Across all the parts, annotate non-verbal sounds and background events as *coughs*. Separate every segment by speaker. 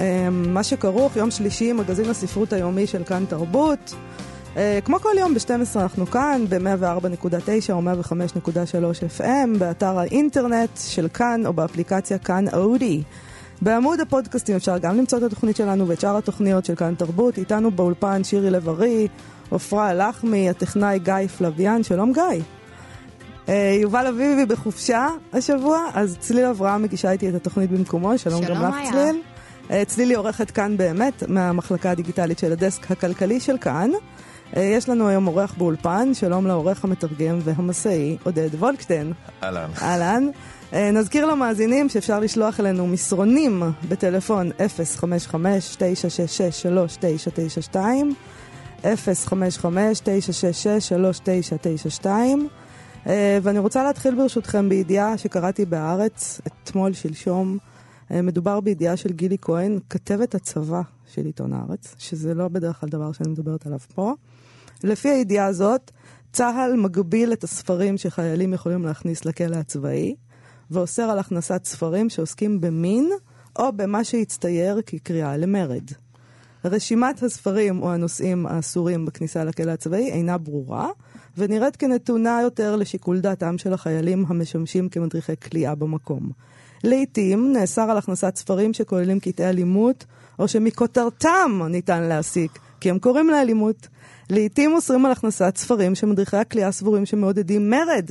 Speaker 1: אה, מה שכרוך, יום שלישי, מגזין הספרות היומי של כאן תרבות. אה, כמו כל יום ב-12 אנחנו כאן, ב-104.9 או 105.3 FM, באתר האינטרנט של כאן או באפליקציה כאן אודי. בעמוד הפודקאסטים אפשר גם למצוא את התוכנית שלנו ואת שאר התוכניות של כאן תרבות. איתנו באולפן שירי לב-ארי, עפרה לחמי, הטכנאי גיא פלוויאן. שלום גיא. אה, יובל אביבי בחופשה השבוע, אז צליל אברהם מגישה איתי את התוכנית במקומו, שלום,
Speaker 2: שלום
Speaker 1: גם לך. צליל. אה, צלילי עורכת כאן באמת, מהמחלקה הדיגיטלית של הדסק הכלכלי של כאן. אה, יש לנו היום עורך באולפן, שלום לעורך המתרגם והמסאי עודד וולקשטיין.
Speaker 3: אהלן.
Speaker 1: אהלן. אה, נזכיר למאזינים שאפשר לשלוח אלינו מסרונים בטלפון 055-966-3992, 055-966-3992, אה, ואני רוצה להתחיל ברשותכם בידיעה שקראתי בהארץ אתמול, שלשום. אה, מדובר בידיעה של גילי כהן, כתבת הצבא של עיתון הארץ, שזה לא בדרך כלל דבר שאני מדברת עליו פה. לפי הידיעה הזאת, צה"ל מגביל את הספרים שחיילים יכולים להכניס לכלא הצבאי, ואוסר על הכנסת ספרים שעוסקים במין או במה שהצטייר כקריאה למרד. רשימת הספרים או הנושאים האסורים בכניסה לכלא הצבאי אינה ברורה, ונראית כנתונה יותר לשיקול דעתם של החיילים המשמשים כמדריכי כליאה במקום. לעתים נאסר על הכנסת ספרים שכוללים קטעי אלימות, או שמכותרתם ניתן להסיק, כי הם קוראים לאלימות. לעתים אוסרים על הכנסת ספרים שמדריכי הכליאה סבורים שמעודדים מרד.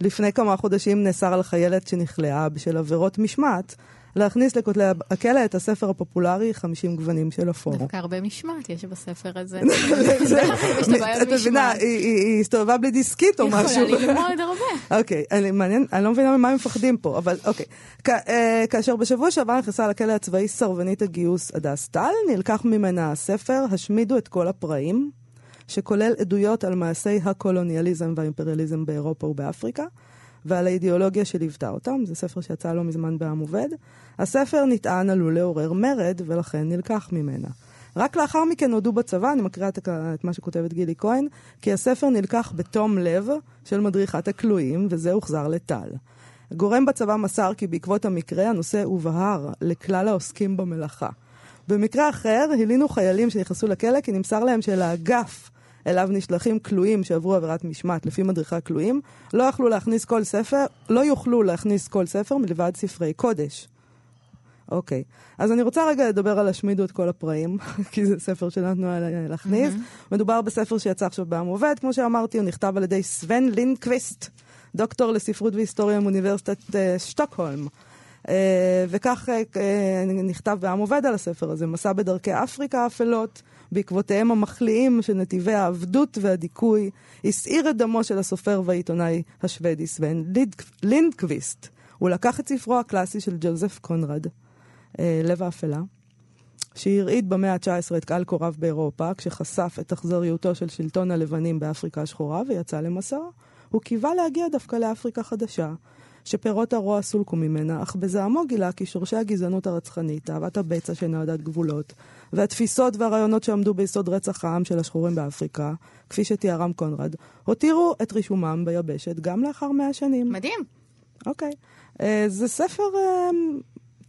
Speaker 1: לפני כמה חודשים נאסר על חיילת שנכלאה בשל עבירות משמעת להכניס לכותלי הכלא את הספר הפופולרי 50 גוונים של אפור.
Speaker 2: דווקא הרבה משמעת יש בספר הזה. *laughs*
Speaker 1: זה-
Speaker 2: יש את
Speaker 1: מבינה. היא- היא היא הסתובבה בלי דיסקית או
Speaker 2: יכולה
Speaker 1: משהו.
Speaker 2: ללמוד הרבה. *laughs*
Speaker 1: אוקיי, אני מעניין, אני לא מבינה ממה הם מפחדים פה, אבל אוקיי. אה, כאשר בשבוע שעבר נכנסה לכלא הצבאי סרבנית הגיוס הדס טל, נלקח ממנה הספר "השמידו את כל הפראים", שכולל עדויות על מעשי הקולוניאליזם והאימפריאליזם באירופה ובאפריקה, ועל האידיאולוגיה שליוותה אותם. זה ספר שיצא לא מזמן בעם עובד. הספר נטען עלול לעורר מרד, ולכן נלקח ממנה. רק לאחר מכן הודו בצבא, אני מקריאה את, מה שכותבת גילי כהן, כי הספר נלקח בתום לב של מדריכת הכלואים, וזה הוחזר לטל. גורם בצבא מסר כי בעקבות המקרה הנושא הובהר לכלל העוסקים במלאכה. במקרה אחר, הלינו חיילים שנכנסו לכלא כי נמסר להם שלאגף אליו נשלחים כלואים שעברו עבירת משמעת לפי מדריכי הכלואים, לא יכלו להכניס כל ספר, לא יוכלו להכניס כל ספר מלבד ספרי קודש. אוקיי. אז אני רוצה רגע לדבר על השמידו את כל הפראים, *laughs* כי זה ספר שנתנו עליי להכניס. מדובר בספר שיצא עכשיו בעם עובד, כמו שאמרתי, הוא נכתב על ידי סוון לינקוויסט, דוקטור לספרות והיסטוריה מאוניברסיטת אה, שטוקהולם. אה, וכך אה, אה, נכתב בעם עובד על הספר הזה, מסע בדרכי אפריקה האפלות, בעקבותיהם המחליאים של נתיבי העבדות והדיכוי, הסעיר את דמו של הסופר והעיתונאי השוודי סוון לינדקוויסט. הוא לקח את ספרו הקלאסי של ג'וזף קונרד, אה, לב האפלה, שהרעיד במאה ה-19 את קהל קוריו באירופה, כשחשף את אכזריותו של שלטון הלבנים באפריקה השחורה ויצא למסעו. הוא קיווה להגיע דווקא לאפריקה חדשה, שפירות הרוע סולקו ממנה, אך בזעמו גילה כי שורשי הגזענות הרצחנית, אהבת הבצע יודעת גבולות, והתפיסות והרעיונות שעמדו ביסוד רצח העם של השחורים באפריקה, כפי שתיארם קונרד, הותירו את רישומם ביבשת גם לאחר מאה שנים.
Speaker 2: מדהים.
Speaker 1: אוקיי. אה, זה ספר, אה,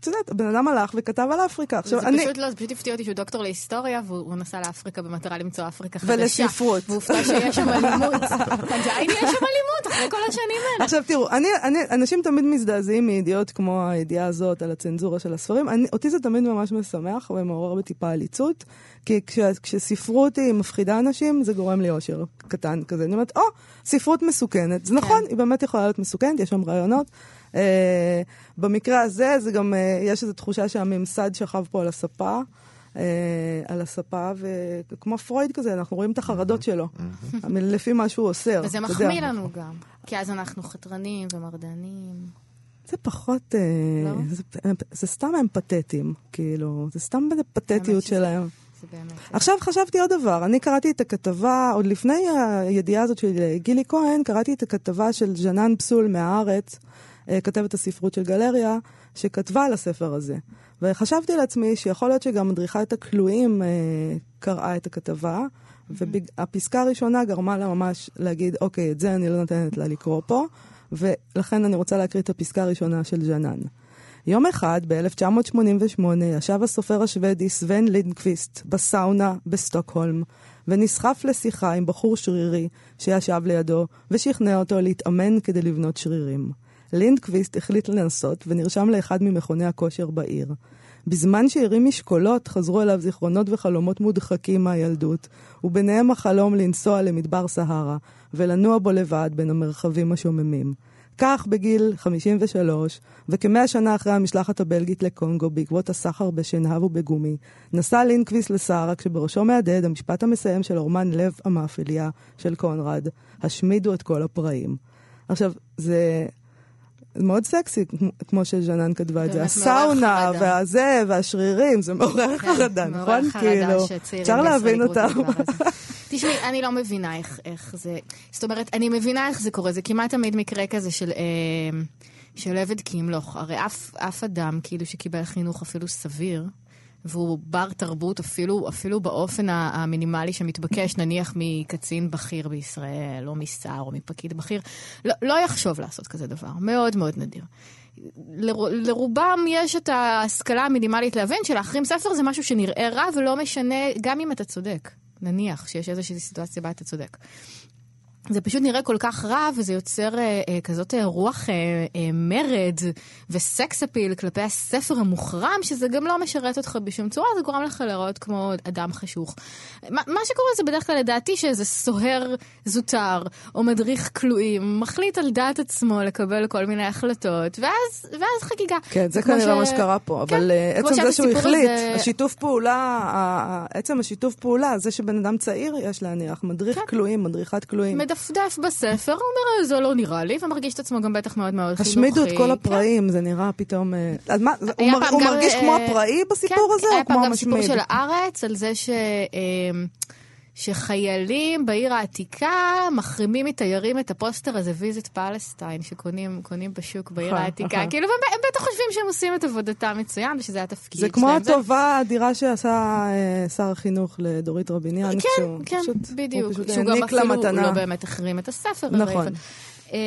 Speaker 1: את יודעת, הבן אדם הלך וכתב על אפריקה. עכשיו,
Speaker 2: זה
Speaker 1: אני...
Speaker 2: פשוט לא, זה פשוט הפתיע אותי שהוא דוקטור להיסטוריה, והוא נסע לאפריקה במטרה למצוא אפריקה חדשה.
Speaker 1: ולספרות.
Speaker 2: והופתע שיש שם אלימות. *laughs* עדיין יש שם אלימות אחרי כל השנים האלה.
Speaker 1: עכשיו תראו, אני, אני, אנשים תמיד מזדעזעים מידיעות כמו הידיעה הזאת על הצנזורה של הספרים. אני, אותי זה תמיד ממש משמח ומעורר בטיפה עליצות, כי כש, כשספרות היא מפחידה אנשים, זה גורם לי אושר קטן כזה. אני אומרת, או, ספרות מסוכנת. זה נכון, היא באמת יכולה להיות מסוכנת, יש שם רעיונות. אה, במקרה הזה, זה גם, אה, יש איזו תחושה שהממסד שכב פה על הספה. אה, על הספה, וכמו פרויד כזה, אנחנו רואים את החרדות שלו, לפי מה שהוא אוסר.
Speaker 2: וזה. מחמיא לנו גם, כי אז אנחנו חתרנים ומרדנים.
Speaker 1: זה פחות, אה,
Speaker 2: לא?
Speaker 1: זה, זה סתם הם פתטיים, כאילו, זה סתם פתטיות שלהם.
Speaker 2: באמת...
Speaker 1: עכשיו חשבתי עוד דבר, אני קראתי את הכתבה, עוד לפני הידיעה הזאת של גילי כהן, קראתי את הכתבה של ז'נן פסול מהארץ, כתבת הספרות של גלריה, שכתבה על הספר הזה. וחשבתי לעצמי שיכול להיות שגם מדריכת הכלואים אה, קראה את הכתבה, והפסקה הראשונה גרמה לה ממש להגיד, אוקיי, את זה אני לא נותנת לה לקרוא פה, ולכן אני רוצה להקריא את הפסקה הראשונה של ז'נן. יום אחד, ב-1988, ישב הסופר השוודי סוון לינקוויסט בסאונה בסטוקהולם, ונסחף לשיחה עם בחור שרירי שישב לידו, ושכנע אותו להתאמן כדי לבנות שרירים. לינדקוויסט החליט לנסות ונרשם לאחד ממכוני הכושר בעיר. בזמן שהרים משקולות, חזרו אליו זיכרונות וחלומות מודחקים מהילדות, וביניהם החלום לנסוע למדבר סהרה, ולנוע בו לבד בין המרחבים השוממים. כך בגיל 53, וכמאה שנה אחרי המשלחת הבלגית לקונגו בעקבות הסחר בשנהב ובגומי, נסע לינקוויס לסהרה כשבראשו מהדהד המשפט המסיים של אורמן לב המאפליה של קונרד, השמידו את כל הפראים. עכשיו, זה מאוד סקסי, כמו שז'נן כתבה את זה. הסאונה, והזה, והשרירים, זה מעורר כן, חרדה, נכון? כאילו, אפשר להבין אותם. *laughs*
Speaker 2: תשמעי, אני לא מבינה איך, איך זה... זאת אומרת, אני מבינה איך זה קורה, זה כמעט תמיד מקרה כזה של... אה, של עבד כי ימלוך. הרי אף, אף אדם, כאילו, שקיבל חינוך אפילו סביר, והוא בר תרבות אפילו, אפילו באופן המינימלי שמתבקש, נניח מקצין בכיר בישראל, או משר, או מפקיד בכיר, לא, לא יחשוב לעשות כזה דבר. מאוד מאוד נדיר. לר, לרובם יש את ההשכלה המינימלית להבין שלהחרים ספר זה משהו שנראה רע ולא משנה, גם אם אתה צודק. נניח שיש איזושהי סיטואציה בה אתה צודק. זה פשוט נראה כל כך רע, וזה יוצר אה, אה, כזאת אה, רוח אה, אה, מרד וסקס אפיל כלפי הספר המוחרם, שזה גם לא משרת אותך בשום צורה, זה גורם לך להיראות כמו אדם חשוך. מה, מה שקורה זה בדרך כלל לדעתי שאיזה סוהר זוטר, או מדריך כלואים, מחליט על דעת עצמו לקבל כל מיני החלטות, ואז, ואז חגיגה.
Speaker 1: כן, זה כנראה ש... מה שקרה פה, כן, אבל uh, עצם זה שהוא החליט, זה... השיתוף פעולה, עצם השיתוף פעולה, זה שבן אדם צעיר, יש להניח, מדריך כן. כלואים, מדריכת כלואים.
Speaker 2: מדפדף בספר, הוא אומר, זה לא נראה לי, ומרגיש את עצמו גם בטח מאוד מאוד חינוכי.
Speaker 1: השמידו את כל הפראים, זה נראה פתאום... אה, אז מה, הוא מרגיש כמו אה, הפראי בסיפור הזה, או כמו המשמיד?
Speaker 2: היה פעם גם סיפור של הארץ, על זה ש... אה, שחיילים בעיר העתיקה מחרימים מתיירים את הפוסטר הזה, ויזית פלסטיין, שקונים בשוק בעיר העתיקה. כאילו, הם בטח חושבים שהם עושים את עבודתם מצוין, ושזה התפקיד
Speaker 1: שלהם. זה כמו הטובה האדירה שעשה שר החינוך לדורית רביניאן.
Speaker 2: כן, כן, בדיוק. שהוא גם אפילו לא באמת החרים את הספר.
Speaker 1: נכון.
Speaker 2: אה,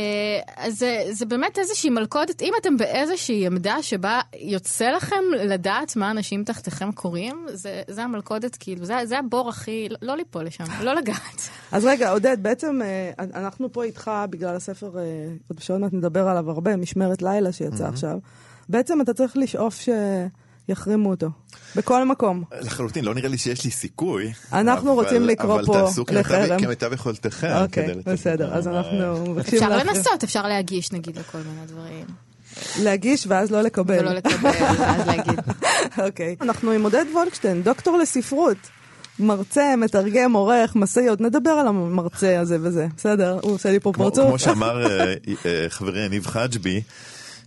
Speaker 2: אז זה, זה באמת איזושהי מלכודת, אם אתם באיזושהי עמדה שבה יוצא לכם לדעת מה אנשים תחתיכם קוראים, זה, זה המלכודת, כאילו, זה, זה הבור הכי, לא ליפול לשם, לא לגעת. *laughs*
Speaker 1: אז רגע, עודד, בעצם אה, אנחנו פה איתך בגלל הספר, אה, עוד שעוד מעט נדבר עליו הרבה, משמרת לילה שיצא עכשיו. בעצם אתה צריך לשאוף ש... יחרימו אותו. בכל מקום.
Speaker 4: לחלוטין, לא נראה לי שיש לי סיכוי.
Speaker 1: אנחנו אבל, רוצים לקרוא פה לחרם.
Speaker 4: אבל תעשו כמיטב יכולתכם.
Speaker 1: אוקיי, בסדר, אז אנחנו מבקשים
Speaker 2: אפשר לנסות, אפשר להגיש נגיד לכל מיני דברים.
Speaker 1: להגיש ואז לא לקבל.
Speaker 2: ולא לקבל, ואז להגיד. *laughs*
Speaker 1: אוקיי. אנחנו עם עודד וולקשטיין, דוקטור לספרות. מרצה, מתרגם, עורך, משאיות, נדבר על המרצה הזה וזה, בסדר? הוא עושה לי פה פרצוף.
Speaker 4: כמו שאמר *laughs* אה, אה, חברי יניב חג'בי, אה,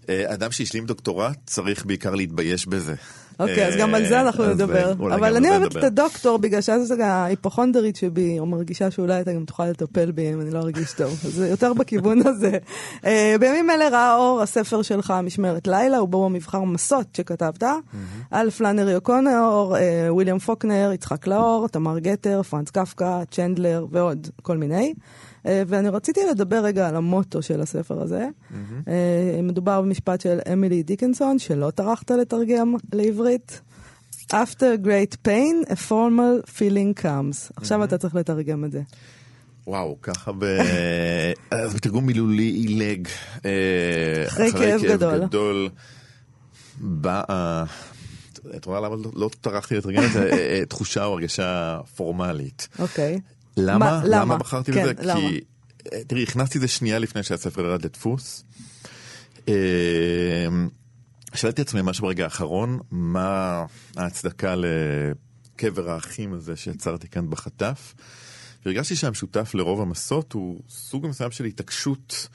Speaker 4: אדם שהשלים דוקטורט צריך בעיקר להתבייש בזה.
Speaker 1: אוקיי, אז גם על זה אנחנו נדבר. אבל אני אוהבת את הדוקטור בגלל שאז ההיפוכונדרית שבי, או מרגישה שאולי אתה גם תוכל לטפל בי אם אני לא ארגיש טוב. אז זה יותר בכיוון הזה. אה, בימים אלה ראה אור הספר שלך, משמרת לילה, ובו מבחר מסות שכתבת, על פלאנרי אוקונור, אה, וויליאם פוקנר, יצחק לאור, תמר גטר, פרנץ קפקא, צ'נדלר ועוד כל מיני. אה, ואני רציתי לדבר רגע על המוטו של הספר הזה. Mm-hmm. מדובר במשפט של אמילי דיקנסון, שלא טרחת לתרגם לעברית. After great pain, a formal feeling comes. עכשיו אתה צריך לתרגם את זה.
Speaker 4: וואו, ככה ב... אז בתרגום מילולי עילג.
Speaker 1: אה, אחרי כאב גדול. גדול.
Speaker 4: באה... את רואה למה לא טרחתי לתרגם את זה? תחושה או הרגשה פורמלית.
Speaker 1: אוקיי.
Speaker 4: מה, למה? למה בחרתי כן, בזה? כי, אה, תראי, הכנסתי את זה שנייה לפני שהספר ירד לדפוס. אה, שאלתי עצמי ממש ברגע האחרון, מה ההצדקה לקבר האחים הזה שיצרתי כאן בחטף. והרגשתי שהמשותף לרוב המסות הוא סוג מסוים של התעקשות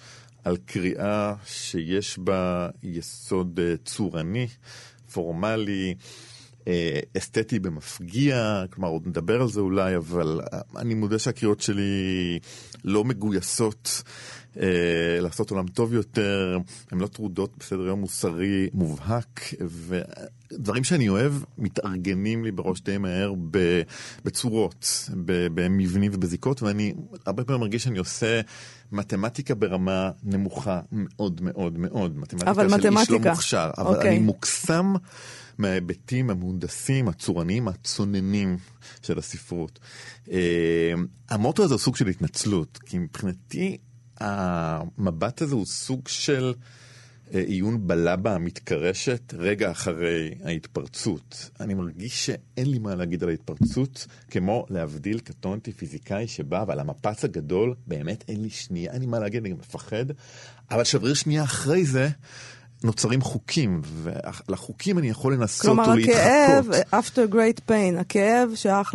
Speaker 4: על קריאה שיש בה יסוד אה, צורני, פורמלי, אסתטי במפגיע, כלומר עוד נדבר על זה אולי, אבל אה, אני מודה שהקריאות שלי לא מגויסות אה, לעשות עולם טוב יותר, הן לא טרודות בסדר יום מוסרי מובהק, ודברים שאני אוהב מתארגנים לי בראש די מהר ב, בצורות, ב, במבנים ובזיקות, ואני הרבה פעמים מרגיש שאני עושה מתמטיקה ברמה נמוכה מאוד מאוד מאוד, מתמטיקה של
Speaker 1: מתמטיקה.
Speaker 4: איש לא מוכשר, אבל
Speaker 1: אוקיי.
Speaker 4: אני מוקסם מההיבטים המהונדסים, הצורניים, הצוננים של הספרות. אה, המוטו הזה הוא סוג של התנצלות, כי מבחינתי המבט הזה הוא סוג של אה, עיון בלבה המתקרשת רגע אחרי ההתפרצות. אני מרגיש שאין לי מה להגיד על ההתפרצות, כמו להבדיל, קטונתי פיזיקאי שבא, ועל המפץ הגדול באמת אין לי שנייה, אין לי מה להגיד, אני מפחד, אבל שבריר שנייה אחרי זה. נוצרים חוקים, ולחוקים אני יכול לנסות
Speaker 1: כלומר,
Speaker 4: ולהתחקות.
Speaker 1: הכאב, after great pain, הכאב שייך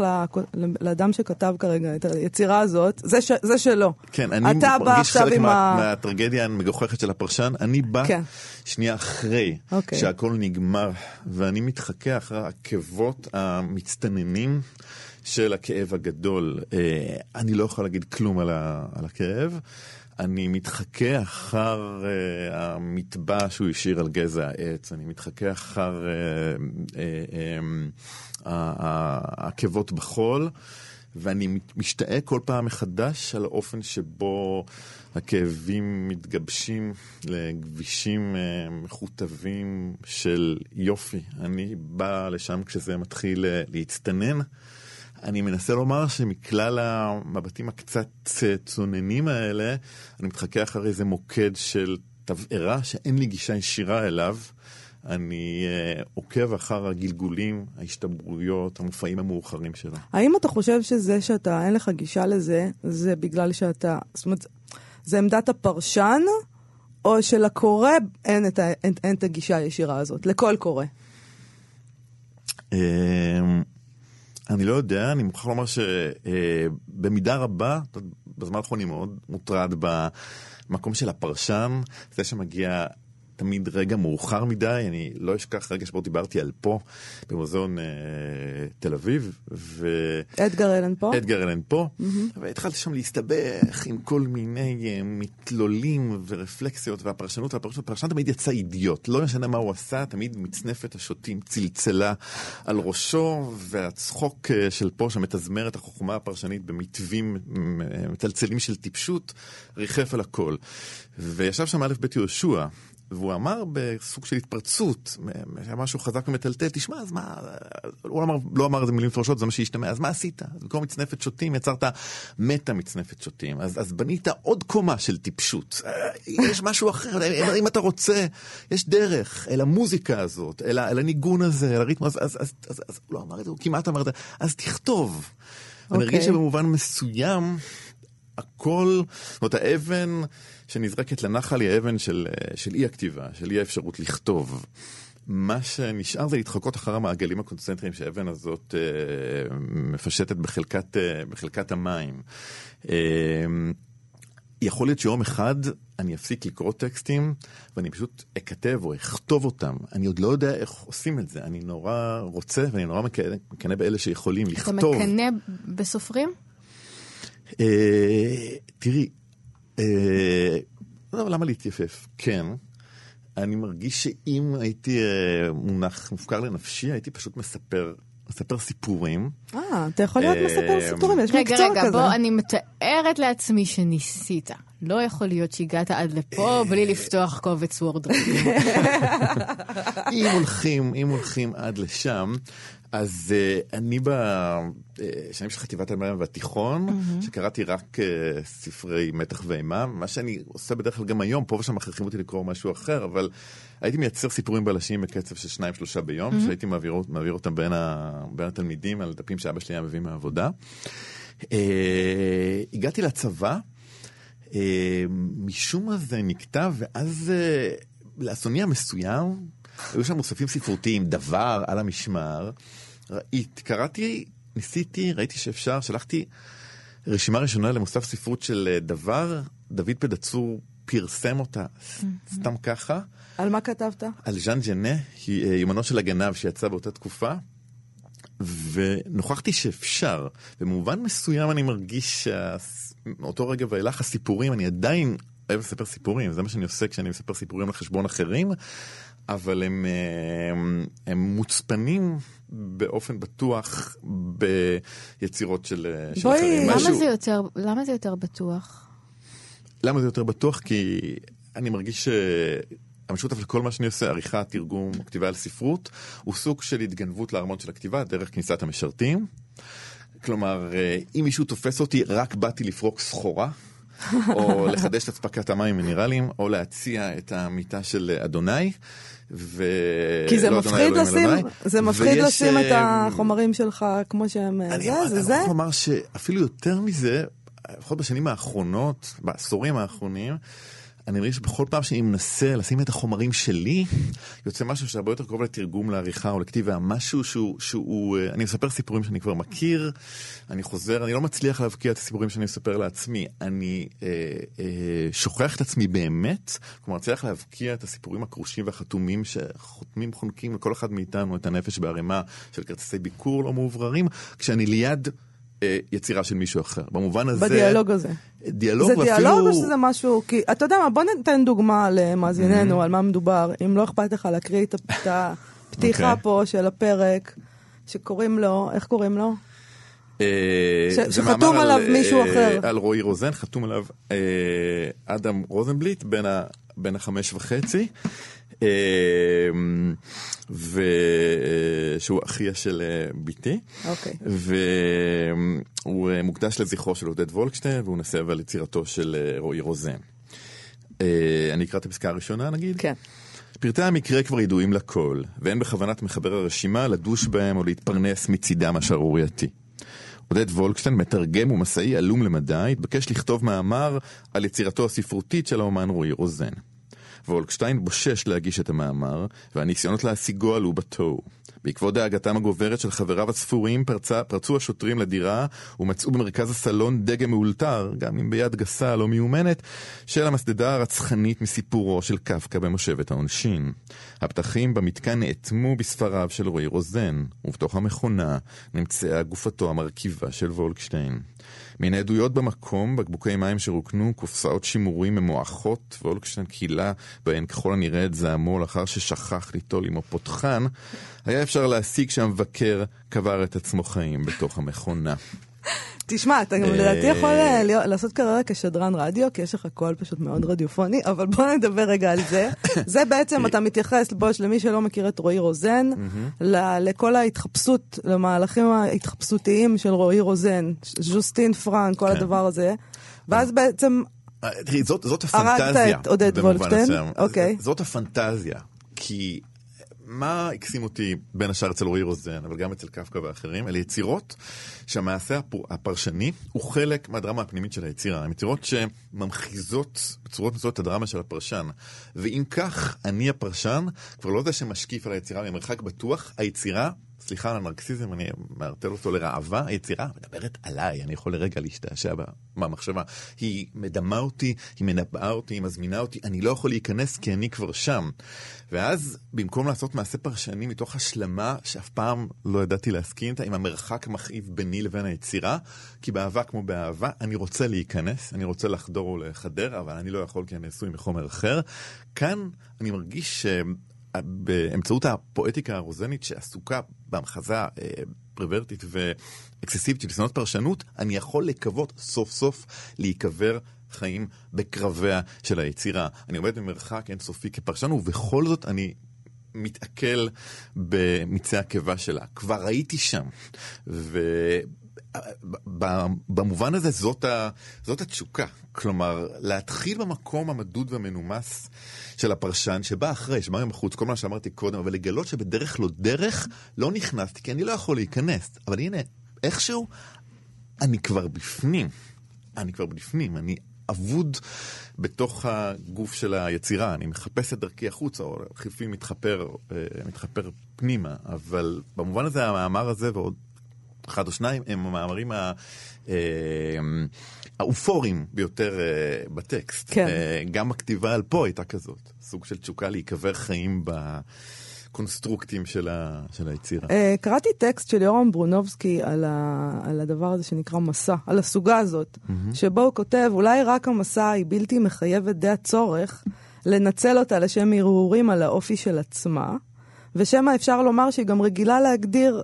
Speaker 1: לאדם שכתב כרגע את היצירה הזאת, זה, ש, זה שלו.
Speaker 4: כן, אני מרגיש חלק מה,
Speaker 1: ה...
Speaker 4: מהטרגדיה המגוחכת של הפרשן, אני בא
Speaker 1: כן.
Speaker 4: שנייה אחרי
Speaker 1: אוקיי.
Speaker 4: שהכל נגמר, ואני מתחכה אחרי העקבות המצטננים של הכאב הגדול. אה, אני לא יכול להגיד כלום על, ה, על הכאב. אני מתחכה אחר uh, המטבע שהוא השאיר על גזע העץ, אני מתחכה אחר uh, uh, um, העקבות בחול, ואני משתאה כל פעם מחדש על האופן שבו הכאבים מתגבשים לכבישים uh, מכותבים של יופי. אני בא לשם כשזה מתחיל uh, להצטנן. אני מנסה לומר שמכלל המבטים הקצת צוננים האלה, אני מתחכה אחרי איזה מוקד של תבערה שאין לי גישה ישירה אליו. אני uh, עוקב אחר הגלגולים, ההשתברויות, המופעים המאוחרים שלו.
Speaker 1: האם אתה חושב שזה שאתה, אין לך גישה לזה, זה בגלל שאתה, זאת אומרת, זה עמדת הפרשן, או שלקורא אין את, ה, אין, אין את הגישה הישירה הזאת, לכל קורא?
Speaker 4: אני לא יודע, אני מוכרח לומר שבמידה רבה, בזמן האחרון אני מאוד מוטרד במקום של הפרשן, זה שמגיע תמיד רגע מאוחר מדי, אני לא אשכח רגע שבו דיברתי על פה, במוזיאון אה, תל אביב, ו...
Speaker 1: אדגר אלן פה?
Speaker 4: אדגר אלן פה, והתחלתי שם להסתבך עם כל מיני אה, מתלולים ורפלקסיות, והפרשנות, והפרשנות, תמיד יצא אידיוט, לא משנה מה הוא עשה, תמיד מצנפת השוטים צלצלה על ראשו, והצחוק אה, של פה שמתזמר את החוכמה הפרשנית במתווים אה, מצלצלים של טיפשות, ריחף על הכל. וישב שם א' ב' יהושע. והוא אמר בסוג של התפרצות, היה משהו חזק ומטלטל, תשמע, אז מה, הוא אמר, לא אמר את זה במילים מפורשות, זה מה שהשתמע, אז מה עשית? אז במקום מצנפת שוטים יצרת מטה מצנפת שוטים, אז, אז בנית עוד קומה של טיפשות. יש משהו אחר, אם אתה רוצה, יש דרך אל המוזיקה הזאת, אל, אל הניגון הזה, אל הריתמו, אז, אז, אז, אז, אז הוא לא אמר את זה, הוא כמעט אמר את זה, אז תכתוב. ואני
Speaker 1: אוקיי.
Speaker 4: מרגיש שבמובן מסוים, הכל, זאת אומרת, האבן שנזרקת לנחל היא האבן של, אה, של אי הכתיבה, של אי האפשרות לכתוב. מה שנשאר זה להתחקות אחר המעגלים הקונצנטריים שהאבן הזאת אה, מפשטת בחלקת, אה, בחלקת המים. אה, יכול להיות שיום אחד אני אפסיק לקרוא טקסטים ואני פשוט אכתב או אכתוב אותם. אני עוד לא יודע איך עושים את זה. אני נורא רוצה ואני נורא מקנא באלה שיכולים
Speaker 2: אתה
Speaker 4: לכתוב.
Speaker 2: מקנא בסופרים?
Speaker 4: אה, תראי, למה להתייפף? כן. אני מרגיש שאם הייתי אה, מונח, מופקר לנפשי, הייתי פשוט מספר, מספר סיפורים.
Speaker 1: אה, אתה יכול להיות
Speaker 4: אה,
Speaker 1: מספר סיפורים, יש
Speaker 2: רגע,
Speaker 1: מקצוע
Speaker 2: רגע,
Speaker 1: כזה.
Speaker 2: בוא, אני מתארת לעצמי שניסית. לא יכול להיות שהגעת עד לפה בלי לפתוח קובץ וורד. *laughs*
Speaker 4: אם הולכים, אם הולכים עד לשם, אז uh, אני בשנים של חטיבת הביניים והתיכון, שקראתי רק uh, ספרי מתח ואימה, מה שאני עושה בדרך כלל גם היום, פה ושם מכריחים אותי לקרוא משהו אחר, אבל הייתי מייצר סיפורים בלשים בקצב של שניים שלושה ביום, שהייתי מעביר, מעביר אותם בין, ה, בין התלמידים על דפים שאבא שלי היה מביא מהעבודה. Uh, הגעתי לצבא, uh, משום מה זה נקטע, ואז uh, לאסוני המסוים, היו שם מוספים ספרותיים, דבר על המשמר. ראיתי, קראתי, ניסיתי, ראיתי שאפשר, שלחתי רשימה ראשונה למוסף ספרות של אה, דבר, דוד פדצור פרסם אותה סתם ככה,
Speaker 1: על מה כתבת?
Speaker 4: על ז'אן ג'נה, אה, יומנו של הגנב שיצא באותה תקופה. ונוכחתי שאפשר. במובן מסוים אני מרגיש שמאותו רגע ואילך הסיפורים, אני עדיין אוהב לספר סיפורים, זה מה שאני עושה כשאני מספר סיפורים על חשבון אחרים, אבל הם, הם, הם מוצפנים באופן בטוח ביצירות של, של
Speaker 1: בואי,
Speaker 4: אחרים.
Speaker 1: למה
Speaker 4: משהו-
Speaker 2: זה יותר- למה זה יותר בטוח?
Speaker 4: למה זה יותר בטוח? כי אני מרגיש שהמשותף לכל מה שאני עושה, עריכה, תרגום, כתיבה על ספרות, הוא סוג של התגנבות לארמון של הכתיבה דרך כניסת המשרתים. כלומר, אה, אם מישהו תופס אותי, רק באתי לפרוק סחורה. או *laughs* לחדש את אספקת המים המינרליים, או להציע את המיטה של אדוני. ו...
Speaker 1: כי זה
Speaker 4: לא
Speaker 1: מפחיד לשים. זה מפחיד
Speaker 4: ויש,
Speaker 1: לשים את
Speaker 4: אה,
Speaker 1: החומרים שלך כמו שהם, אה,
Speaker 4: אני
Speaker 1: זה,
Speaker 4: אני
Speaker 1: זה זה.
Speaker 4: יכול לומר שאפילו יותר מזה, לפחות בשנים האחרונות, בעשורים האחרונים, אני מרגיש שבכל פעם שאני מנסה לשים את החומרים שלי, יוצא משהו שהרבה יותר קרוב לתרגום, לעריכה או לכתיבה, משהו שהוא, שהוא, אה, אני מספר סיפורים שאני כבר מכיר, אני חוזר, אני לא מצליח להבקיע את הסיפורים שאני מספר לעצמי, אני אה, אה, שוכח את עצמי באמת, כלומר, מצליח להבקיע את הסיפורים הכרושים והחתומים שחותמים חונקים לכל אחד מאיתנו את הנפש בערימה של כרטיסי ביקור לא מאובררים, כשאני ליד... אה, יצירה של מישהו אחר. במובן הזה...
Speaker 1: בדיאלוג הזה.
Speaker 4: דיאלוג
Speaker 1: זה
Speaker 4: ואפילו...
Speaker 1: דיאלוג או שזה משהו, כי אתה יודע מה, בוא ניתן דוגמה למאזיננו על מה מדובר, אם לא אכפת לך להקריא את הפ- את *laughs* הפתיחה
Speaker 4: אוקיי.
Speaker 1: פה של הפרק, שקוראים לו, איך קוראים לו?
Speaker 4: אה, זה
Speaker 1: שחתום עליו
Speaker 4: על,
Speaker 1: מישהו
Speaker 4: אה,
Speaker 1: אחר.
Speaker 4: על רועי רוזן, חתום עליו אדם רוזנבליט, בן החמש וחצי, אה, ושהוא אחיה של אה, בתי.
Speaker 1: אוקיי.
Speaker 4: והוא אה, מוקדש לזכרו של עודד וולקשטיין, והוא נסב על יצירתו של רועי רוזן. אני אקרא את הפסקה הראשונה נגיד?
Speaker 1: כן.
Speaker 4: פרטי המקרה כבר ידועים לכל, ואין בכוונת מחבר הרשימה לדוש בהם או להתפרנס מצידם השערורייתי. עודד וולקשטיין, מתרגם ומסאי עלום למדי, התבקש לכתוב מאמר על יצירתו הספרותית של האומן רועי רוזן. וולקשטיין בושש להגיש את המאמר, והניסיונות להשיגו עלו בתוהו. בעקבות דאגתם הגוברת של חבריו הספורים, פרצה, פרצו השוטרים לדירה ומצאו במרכז הסלון דגם מאולתר, גם אם ביד גסה לא מיומנת, של המסדדה הרצחנית מסיפורו של קפקא במושבת העונשין. הפתחים במתקן נאטמו בספריו של רועי רוזן, ובתוך המכונה נמצאה גופתו המרכיבה של וולקשטיין. מן העדויות במקום, בקבוקי מים שרוקנו, קופסאות שימורים ממועכות, וולקשטיין קילה בהן ככל הנראה את זעמו לאחר ששכח ליטול עמו פותחן, היה אפשר להסיק שהמבקר קבר את עצמו חיים בתוך המכונה.
Speaker 1: תשמע, אתה גם
Speaker 4: אה,
Speaker 1: לדעתי יכול אה, לעשות קריירה כשדרן רדיו, כי יש לך קול פשוט מאוד רדיופוני, אבל בוא נדבר רגע על זה. *coughs* זה בעצם, אתה מתייחס, בוש, למי שלא מכיר את רועי רוזן, לכל ההתחפשות, למהלכים ההתחפשותיים של רועי רוזן, ז'וסטין פרנק, כל
Speaker 4: כן.
Speaker 1: הדבר הזה. ואז בעצם,
Speaker 4: אה, תראי, זאת, זאת
Speaker 1: הרגת
Speaker 4: הפנטזיה.
Speaker 1: את עודד?
Speaker 4: מסוים.
Speaker 1: אוקיי.
Speaker 4: זאת הפנטזיה. כי מה הקסים אותי בין השאר אצל רועי רוזן, אבל גם אצל קפקא ואחרים, אלה יצירות שהמעשה הפרשני הוא חלק מהדרמה הפנימית של היצירה. הן יצירות שממחיזות בצורות מסוימות את הדרמה של הפרשן. ואם כך, אני הפרשן, כבר לא זה שמשקיף על היצירה ממרחק בטוח, היצירה... סליחה על הנרקסיזם, אני מערטל אותו לראווה, היצירה מדברת עליי, אני יכול לרגע להשתעשע במחשבה. היא מדמה אותי, היא מנבאה אותי, היא מזמינה אותי, אני לא יכול להיכנס כי אני כבר שם. ואז במקום לעשות מעשה פרשני מתוך השלמה שאף פעם לא ידעתי להסכים איתה, עם המרחק המכאיב ביני לבין היצירה, כי באהבה כמו באהבה, אני רוצה להיכנס, אני רוצה לחדור ולחדר, אבל אני לא יכול כי אני עשוי מחומר אחר. כאן אני מרגיש ש... באמצעות הפואטיקה הרוזנית שעסוקה בהמחזה אה, פרוורטית ואקססיבית של ניסיונות פרשנות, אני יכול לקוות סוף סוף להיקבר חיים בקרביה של היצירה. אני עומד במרחק אינסופי כפרשן, ובכל זאת אני מתעכל במיצי הקיבה שלה. כבר הייתי שם. ו... במובן הזה זאת, ה, זאת התשוקה. כלומר, להתחיל במקום המדוד והמנומס של הפרשן, שבא אחרי, שבא מבחוץ, כל מה שאמרתי קודם, אבל לגלות שבדרך לא דרך לא נכנסתי, כי אני לא יכול להיכנס. אבל הנה, איכשהו, אני כבר בפנים. אני כבר בפנים, אני אבוד בתוך הגוף של היצירה, אני מחפש את דרכי החוצה, או חלפי מתחפר, אה, מתחפר פנימה, אבל במובן הזה המאמר הזה ועוד אחד או שניים הם המאמרים ה- אה, האופוריים ביותר אה, בטקסט.
Speaker 1: כן.
Speaker 4: אה, גם הכתיבה על פה הייתה כזאת, סוג של תשוקה להיקבר חיים ב... הקונסטרוקטים של, ה, של היצירה.
Speaker 1: אה, קראתי טקסט של יורם ברונובסקי על, ה, על הדבר הזה שנקרא מסע, על הסוגה הזאת, שבו הוא כותב, אולי רק המסע היא בלתי מחייבת די הצורך לנצל אותה לשם הרהורים על האופי של עצמה, ושמא אפשר לומר שהיא גם רגילה להגדיר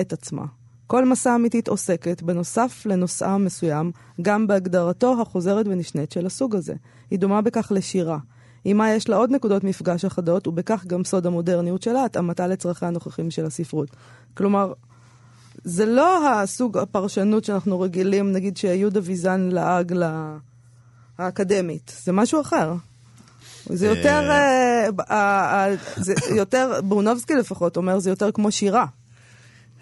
Speaker 1: את עצמה. כל מסע אמיתית עוסקת, בנוסף לנושאה המסוים, גם בהגדרתו החוזרת ונשנית של הסוג הזה. היא דומה בכך לשירה. עימה יש לה עוד נקודות מפגש אחדות, ובכך גם סוד המודרניות שלה, התאמתה לצרכי הנוכחים של הספרות. כלומר, זה לא הסוג הפרשנות שאנחנו רגילים, נגיד שיהודה ויזן לעג לאקדמית, זה משהו אחר. זה יותר, אה, אה, זה יותר, ברונובסקי לפחות אומר, זה יותר כמו שירה.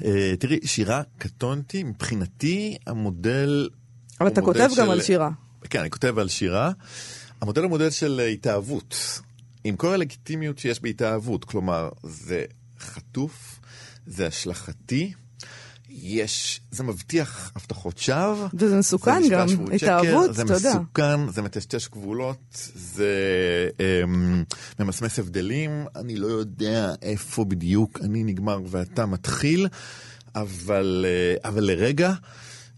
Speaker 4: אה, תראי, שירה קטונתי, מבחינתי המודל...
Speaker 1: אבל אתה כותב גם
Speaker 4: של-
Speaker 1: על שירה.
Speaker 4: כן, אני כותב על שירה. המודל הוא מודל של אה, התאהבות, עם כל הלגיטימיות שיש בהתאהבות, כלומר, זה חטוף, זה השלכתי, יש, זה מבטיח הבטחות שווא.
Speaker 1: וזה מסוכן גם, התאהבות, אתה יודע.
Speaker 4: זה מסוכן, זה מטשטש גבולות, זה אמ, ממסמס הבדלים, אני לא יודע איפה בדיוק אני נגמר ואתה מתחיל, אבל, אה, אבל לרגע,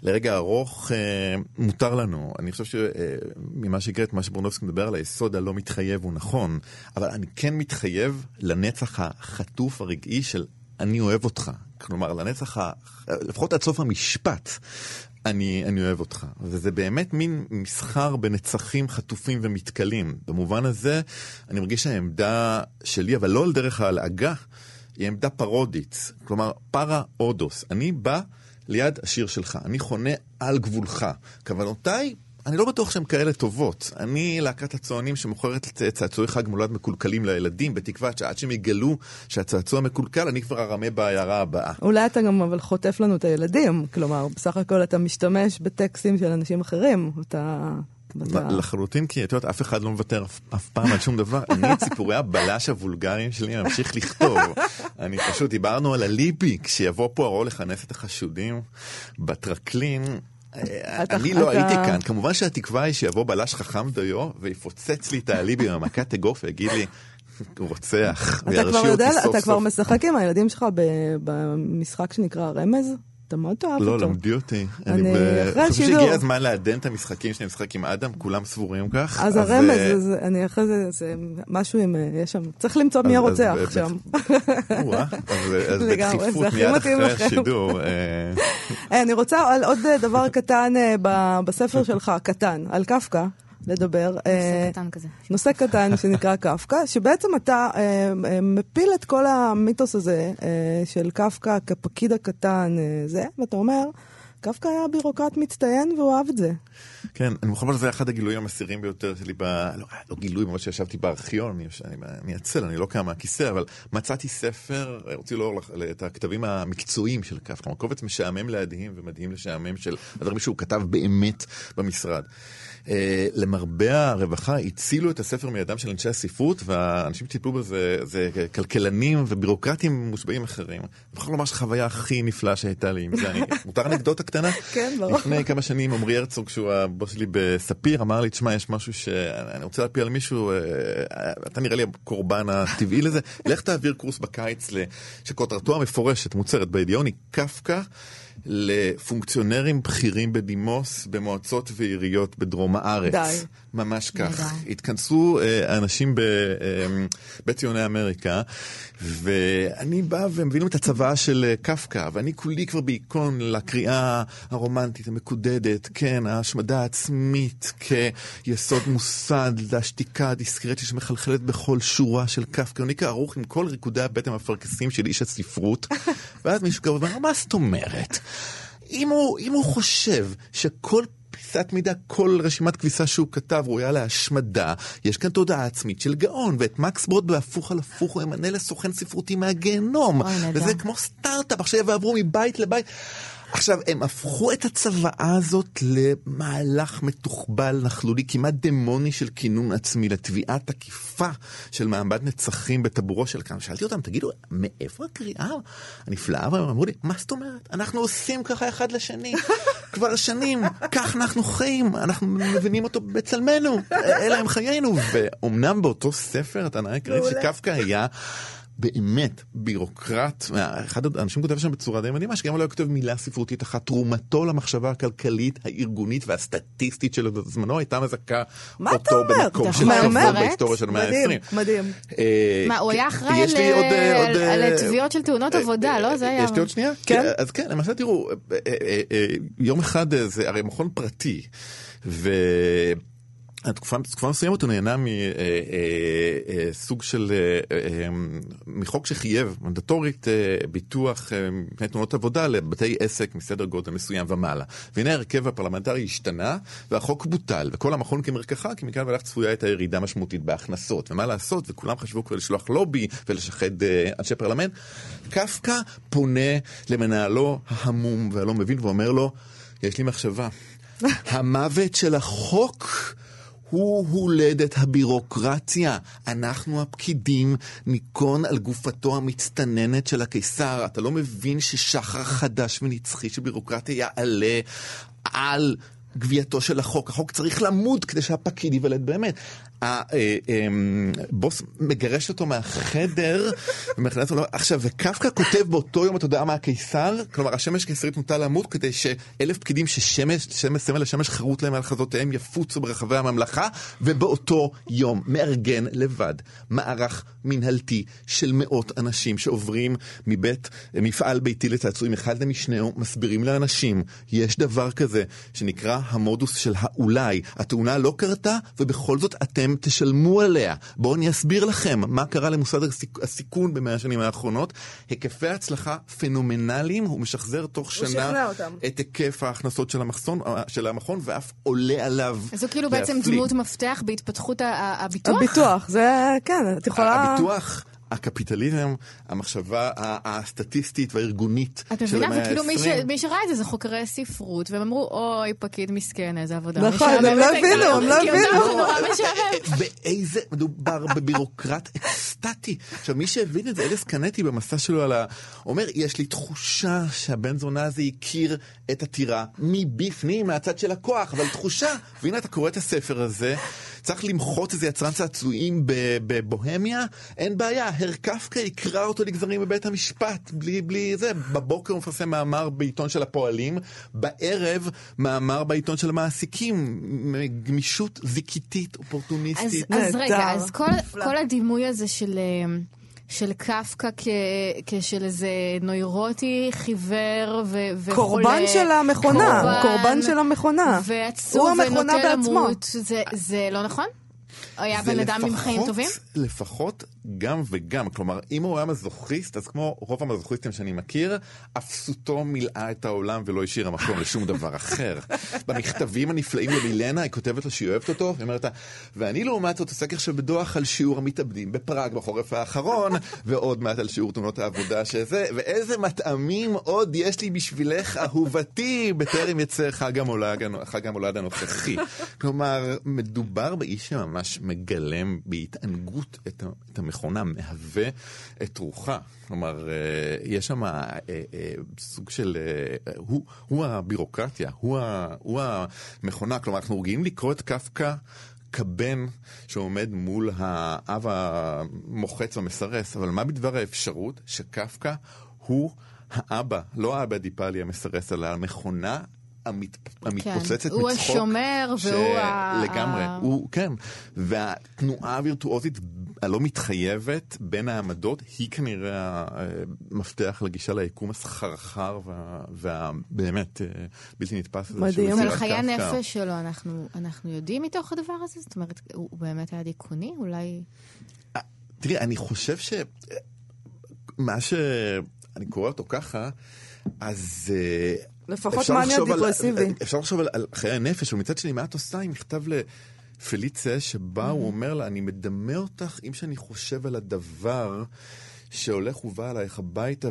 Speaker 4: לרגע ארוך אה, מותר לנו. אני חושב שממה שהקראת, מה שברונובסקי מדבר על היסוד הלא מתחייב הוא נכון, אבל אני כן מתחייב לנצח החטוף הרגעי של אני אוהב אותך. כלומר, לנצח, ה... לפחות עד סוף המשפט, אני, אני אוהב אותך. וזה באמת מין מסחר בנצחים חטופים ומתכלים. במובן הזה, אני מרגיש שהעמדה שלי, אבל לא על דרך ההלעגה, היא עמדה פרודית. כלומר, פרה אודוס. אני בא ליד השיר שלך, אני חונה על גבולך. כוונותיי... אני לא בטוח שהן כאלה טובות. אני להקת הצוענים שמוכרת צעצועי חג מולד מקולקלים לילדים, בתקווה שעד שהם יגלו שהצעצוע מקולקל, אני כבר ארמה בעיירה הבאה.
Speaker 1: אולי אתה גם אבל חוטף לנו את הילדים. כלומר, בסך הכל אתה משתמש בטקסטים של אנשים אחרים. אתה... אתה...
Speaker 4: לחלוטין, כי את יודעת, אף אחד לא מוותר אף, אף פעם על שום דבר. אני את סיפורי הבלש הוולגריים שלי ממשיך לכתוב. אני פשוט, דיברנו על הליבי, כשיבוא פה הרול לכנס את החשודים בטרקלין.
Speaker 1: אתה-
Speaker 4: אני לא הייתי כאן, כמובן שהתקווה היא שיבוא בלש חכם דיו ויפוצץ לי את האליבי במכת אגרוף ויגיד לי, רוצח,
Speaker 1: אתה
Speaker 4: וירשיע
Speaker 1: כבר
Speaker 4: אותי
Speaker 1: יודע,
Speaker 4: סוף
Speaker 1: אתה כבר
Speaker 4: סוף.
Speaker 1: משחק עם הילדים שלך במשחק שנקרא רמז? אתה מאוד תאהב
Speaker 4: לא,
Speaker 1: אותו.
Speaker 4: למדי אותי.
Speaker 1: אני- אחרי
Speaker 4: חושב
Speaker 1: השידור.
Speaker 4: שהגיע הזמן לעדן את המשחקים שאני משחק עם אדם, כולם סבורים כך.
Speaker 1: אז הרמז,
Speaker 4: אה,
Speaker 1: אני אחרי זה, זה משהו עם, אה, יש שם, צריך למצוא מי הרוצח שם.
Speaker 4: אז בדחיפות מיד אחרי. השידור.
Speaker 1: אני רוצה על עוד אה, דבר קטן בספר שלך, הקטן, על קפקא, לדבר. אה,
Speaker 2: נושא קטן כזה.
Speaker 1: נושא קטן שנקרא קפקא, שבעצם אתה אה, אה, מפיל את כל המיתוס הזה אה, של קפקא כפקיד הקטן, אה, זה, ואתה אומר, קפקא היה בירוקרט מצטיין והוא אהב את זה.
Speaker 4: כן, אני מוכרח לומר שזה אחד הגילויים המסירים ביותר שלי, ב... לא, לא גילוי, ממש שישבתי בארכיון, אני, אני, אני עצל, אני לא קם מהכיסא, אבל מצאתי ספר, הוציא לאור את הכתבים המקצועיים של קפקא, קובץ משעמם להדהים ומדהים לשעמם של הדברים שהוא כתב באמת במשרד. Uh, למרבה הרווחה הצילו את הספר מידם של אנשי הספרות והאנשים שטיפלו בזה זה כלכלנים ובירוקרטים מושבעים אחרים. אני מוכרח לומר שהחוויה הכי נפלאה שהייתה לי עם זה, *laughs* מותר אנקדוטה קטנה?
Speaker 1: כן, ברור.
Speaker 4: לפני כמה שנים עמרי הרצוג שהוא הבוס שלי בספיר אמר לי תשמע יש משהו שאני רוצה להפיל על מישהו אה, אתה נראה לי הקורבן הטבעי לזה לך תעביר קורס בקיץ שכותרתו המפורשת מוצרת היא קפקא לפונקציונרים בכירים בדימוס במועצות ועיריות בדרום הארץ.
Speaker 1: די.
Speaker 4: ממש כך.
Speaker 2: די.
Speaker 4: התכנסו אה, אנשים בבית ציוני אמריקה, ואני בא ומביא להם את הצוואה של אה, קפקא, ואני כולי כבר בהיכון לקריאה הרומנטית המקודדת, כן, ההשמדה העצמית כיסוד מוסד, לשתיקה הדיסקרטית שמחלחלת בכל שורה של קפקא. אני כערוך עם כל ריקודי הבטן המפרכסים של איש הספרות, *laughs* ואז מישהו כבר אומר, מה זאת אומרת? אם הוא, אם הוא חושב שכל פיסת מידע, כל רשימת כביסה שהוא כתב ראויה להשמדה, יש כאן תודעה עצמית של גאון, ואת מקס ברוד בהפוך על הפוך הוא ימנה לסוכן ספרותי מהגיהנום. וזה כמו סטארט-אפ, עכשיו יעברו מבית לבית. עכשיו, הם הפכו את הצוואה הזאת למהלך מתוחבל, נכלולי, כמעט דמוני של כינון עצמי, לתביעה תקיפה של מעמד נצחים בטבורו של כאן. שאלתי אותם, תגידו, מאיפה הקריאה הנפלאה? והם אמרו לי, מה זאת אומרת? אנחנו עושים ככה אחד לשני. כבר שנים, כך אנחנו חיים, אנחנו מבינים אותו בצלמנו, אלה הם חיינו. ואומנם באותו ספר, אתה נראה קראת שקפקא היה... באמת בירוקרט, אחד האנשים כותב שם בצורה די מדהימה, שגם לא כותב מילה ספרותית אחת, תרומתו למחשבה הכלכלית, הארגונית והסטטיסטית של זמנו הייתה מזכה אותו? במקום של
Speaker 2: לפרט?
Speaker 4: בהיסטוריה של המאה
Speaker 1: מדהים,
Speaker 4: ה-20.
Speaker 1: מדהים.
Speaker 4: אה,
Speaker 2: מה, הוא היה אחראי על-
Speaker 4: אה,
Speaker 2: על
Speaker 4: אה,
Speaker 2: תביעות של תאונות עבודה, לא? זה היה...
Speaker 4: יש לי עוד שנייה?
Speaker 1: כן.
Speaker 4: אז כן, למעשה תראו, יום אחד זה הרי מכון פרטי, ו... התקופה תקופה מסוימת הוא נהנה מסוג של, אה, אה, מחוק שחייב מנדטורית אה, ביטוח אה, מפני תאונות עבודה לבתי עסק מסדר גודל מסוים ומעלה. והנה ההרכב הפרלמנטרי השתנה והחוק בוטל, וכל המכון כמרקחה, כי מכאן ואילך צפויה הייתה ירידה משמעותית בהכנסות. ומה לעשות, וכולם חשבו כבר לשלוח לובי ולשחד אה, אנשי פרלמנט. קפקא פונה למנהלו ההמום והלא מבין ואומר לו, יש לי מחשבה. *laughs* המוות של החוק הוא הולדת הבירוקרטיה. אנחנו הפקידים ניכון על גופתו המצטננת של הקיסר. אתה לא מבין ששחר חדש ונצחי של בירוקרטיה יעלה על גבייתו של החוק. החוק צריך למות כדי שהפקיד ייוולד באמת. הבוס מגרש אותו מהחדר *laughs* ומכנס אותו, עכשיו וקפקא כותב באותו יום, אתה יודע מה הקיסר? כלומר השמש קיסרית נוטה למות כדי שאלף פקידים ששמש, שמש, סמל השמש חרוט להם על חזותיהם יפוצו ברחבי הממלכה ובאותו יום מארגן לבד מערך מנהלתי של מאות אנשים שעוברים מבית מפעל ביתי לצעצועים אחד למשנהו, מסבירים לאנשים יש דבר כזה שנקרא המודוס של האולי. התאונה לא קרתה ובכל זאת אתם תשלמו עליה. בואו אני אסביר לכם מה קרה למוסד הסיכ... הסיכון במאה השנים האחרונות. היקפי הצלחה פנומנליים, הוא משחזר תוך
Speaker 1: הוא
Speaker 4: שנה. את היקף ההכנסות של, המחסון, של המכון ואף עולה עליו.
Speaker 2: אז הוא כאילו בעצם
Speaker 4: להפליא.
Speaker 2: דמות מפתח בהתפתחות הביטוח?
Speaker 1: הביטוח, זה, כן, את יכולה...
Speaker 4: הביטוח, הקפיטליזם, המחשבה הסטטיסטית והארגונית של
Speaker 2: מבינה?
Speaker 4: המאה
Speaker 2: וכאילו מי, ש...
Speaker 4: ה-20.
Speaker 2: מי שראה את זה זה חוקרי ספרות, והם אמרו, אוי, פקיד מסכן, איזה עבודה.
Speaker 1: נכון, הם לא הבינו,
Speaker 2: לו."
Speaker 1: הם לא הבינו. *laughs*
Speaker 4: באיזה, מדובר בבירוקרט אקסטטי. עכשיו, מי שהבין את זה, אליס קנטי במסע שלו על ה... אומר, יש לי תחושה שהבן זונה הזה הכיר את הטירה מבפנים, מהצד של הכוח, אבל תחושה, והנה אתה קורא את הספר הזה, צריך למחות איזה יצרן צעצועים ב- בבוהמיה, אין בעיה, הר קפקא יקרא אותו לגזרים בבית המשפט, בלי, בלי זה. בבוקר הוא מפרסם מאמר בעיתון של הפועלים, בערב מאמר בעיתון של המעסיקים. גמישות זיקיתית,
Speaker 2: אז,
Speaker 4: אופורטוניסטית.
Speaker 2: אז
Speaker 1: נהדר.
Speaker 2: רגע, אז כל. כל הדימוי הזה של, אה, של קפקא כ, כשל איזה נוירוטי, חיוור ו, וחולה.
Speaker 1: קורבן של המכונה, קורבן של המכונה.
Speaker 2: ועצוב
Speaker 1: הוא המכונה
Speaker 2: ונוטה
Speaker 1: בעצמו.
Speaker 2: למות. זה, זה לא נכון? היה בן אדם עם חיים טובים?
Speaker 4: לפחות גם וגם. כלומר, אם הוא היה מזוכיסט, אז כמו רוב המזוכיסטים שאני מכיר, אפסותו מילאה את העולם ולא השאירה מקום לשום דבר אחר. *laughs* במכתבים הנפלאים למילנה, היא כותבת לו שהיא אוהבת אותו, היא אומרת לה, ואני לעומת זאת עוסק עכשיו בדוח על שיעור המתאבדים בפראג בחורף האחרון, *laughs* ועוד מעט על שיעור תאונות העבודה שזה, ואיזה מטעמים עוד יש לי בשבילך, אהובתי, בטרם יצא חג המולד, חג המולד הנוכחי. *laughs* כלומר, מדובר באיש שממש מגלם בהתענגות את, ה- את המכונה, מהווה את רוחה. כלומר, אה, יש שם אה, אה, סוג של... הוא, הוא הבירוקרטיה, הוא, הוא המכונה. כלומר, אנחנו רגילים לקרוא את קפקא. כבן שעומד מול האב המוחץ והמסרס, אבל מה בדבר האפשרות שקפקא הוא האבא, לא האבא הדיפלי המסרס, אלא המכונה המת... המתפוצצת
Speaker 2: הוא
Speaker 4: מצחוק.
Speaker 2: השומר והוא ה-
Speaker 4: לגמרי,
Speaker 2: ה-
Speaker 4: הוא, כן. והתנועה הווירטואוזית הלא מתחייבת בין העמדות היא כנראה המפתח לגישה ליקום הסחרחר וה- והבאמת אה, בלתי נתפס הזה.
Speaker 1: מדהים.
Speaker 4: יצירת
Speaker 2: חיי. הנפש שלו אנחנו, אנחנו יודעים מתוך הדבר הזה? זאת אומרת, הוא הוא באמת היה דיכאוני? אולי...
Speaker 4: תראי, אני חושב ש... מה שאני קורא אותו ככה, אז... אה,
Speaker 1: לפחות
Speaker 4: על-
Speaker 1: דיפרסיבי.
Speaker 4: אפשר לחשוב על, על חיי הנפש, ומצד שני, מה את עושה עם מכתב לפליצה, שבה הוא אומר לה, אני מדמה אותך אם שאני חושב על הדבר שהולך ובא עלייך הביתה,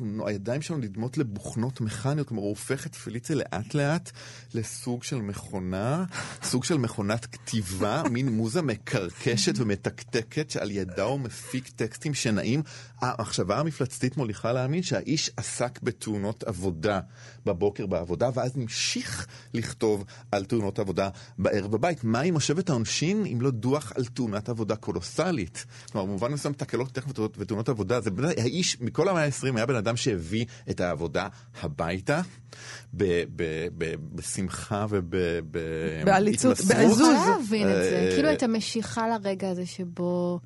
Speaker 4: והידיים שלנו נדמות לבוכנות מכניות, כלומר הוא הופך את פליצה לאט לאט לסוג של מכונה, סוג של מכונת כתיבה, מין מוזה מקרקשת ומתקתקת, שעל ידה הוא מפיק טקסטים שנעים. המחשבה המפלצתית מוליכה להאמין שהאיש עסק בתאונות עבודה בבוקר בעבודה, ואז המשיך לכתוב על תאונות עבודה בערב בבית. מה היא מושבת העונשין אם לא דוח על תאונת עבודה קולוסלית? כלומר, במובן מסוים תקלות טכניות ותאונות עבודה, זה באמת האיש, מכל המאה ה-20 היה בן אדם שהביא את העבודה הביתה. ב- ב- ב- בשמחה
Speaker 1: בעליצות,
Speaker 4: ובהתמסרות.
Speaker 1: בעזוז.
Speaker 2: אני יכולה להבין את זה,
Speaker 4: אה,
Speaker 2: כאילו את המשיכה לרגע הזה שבו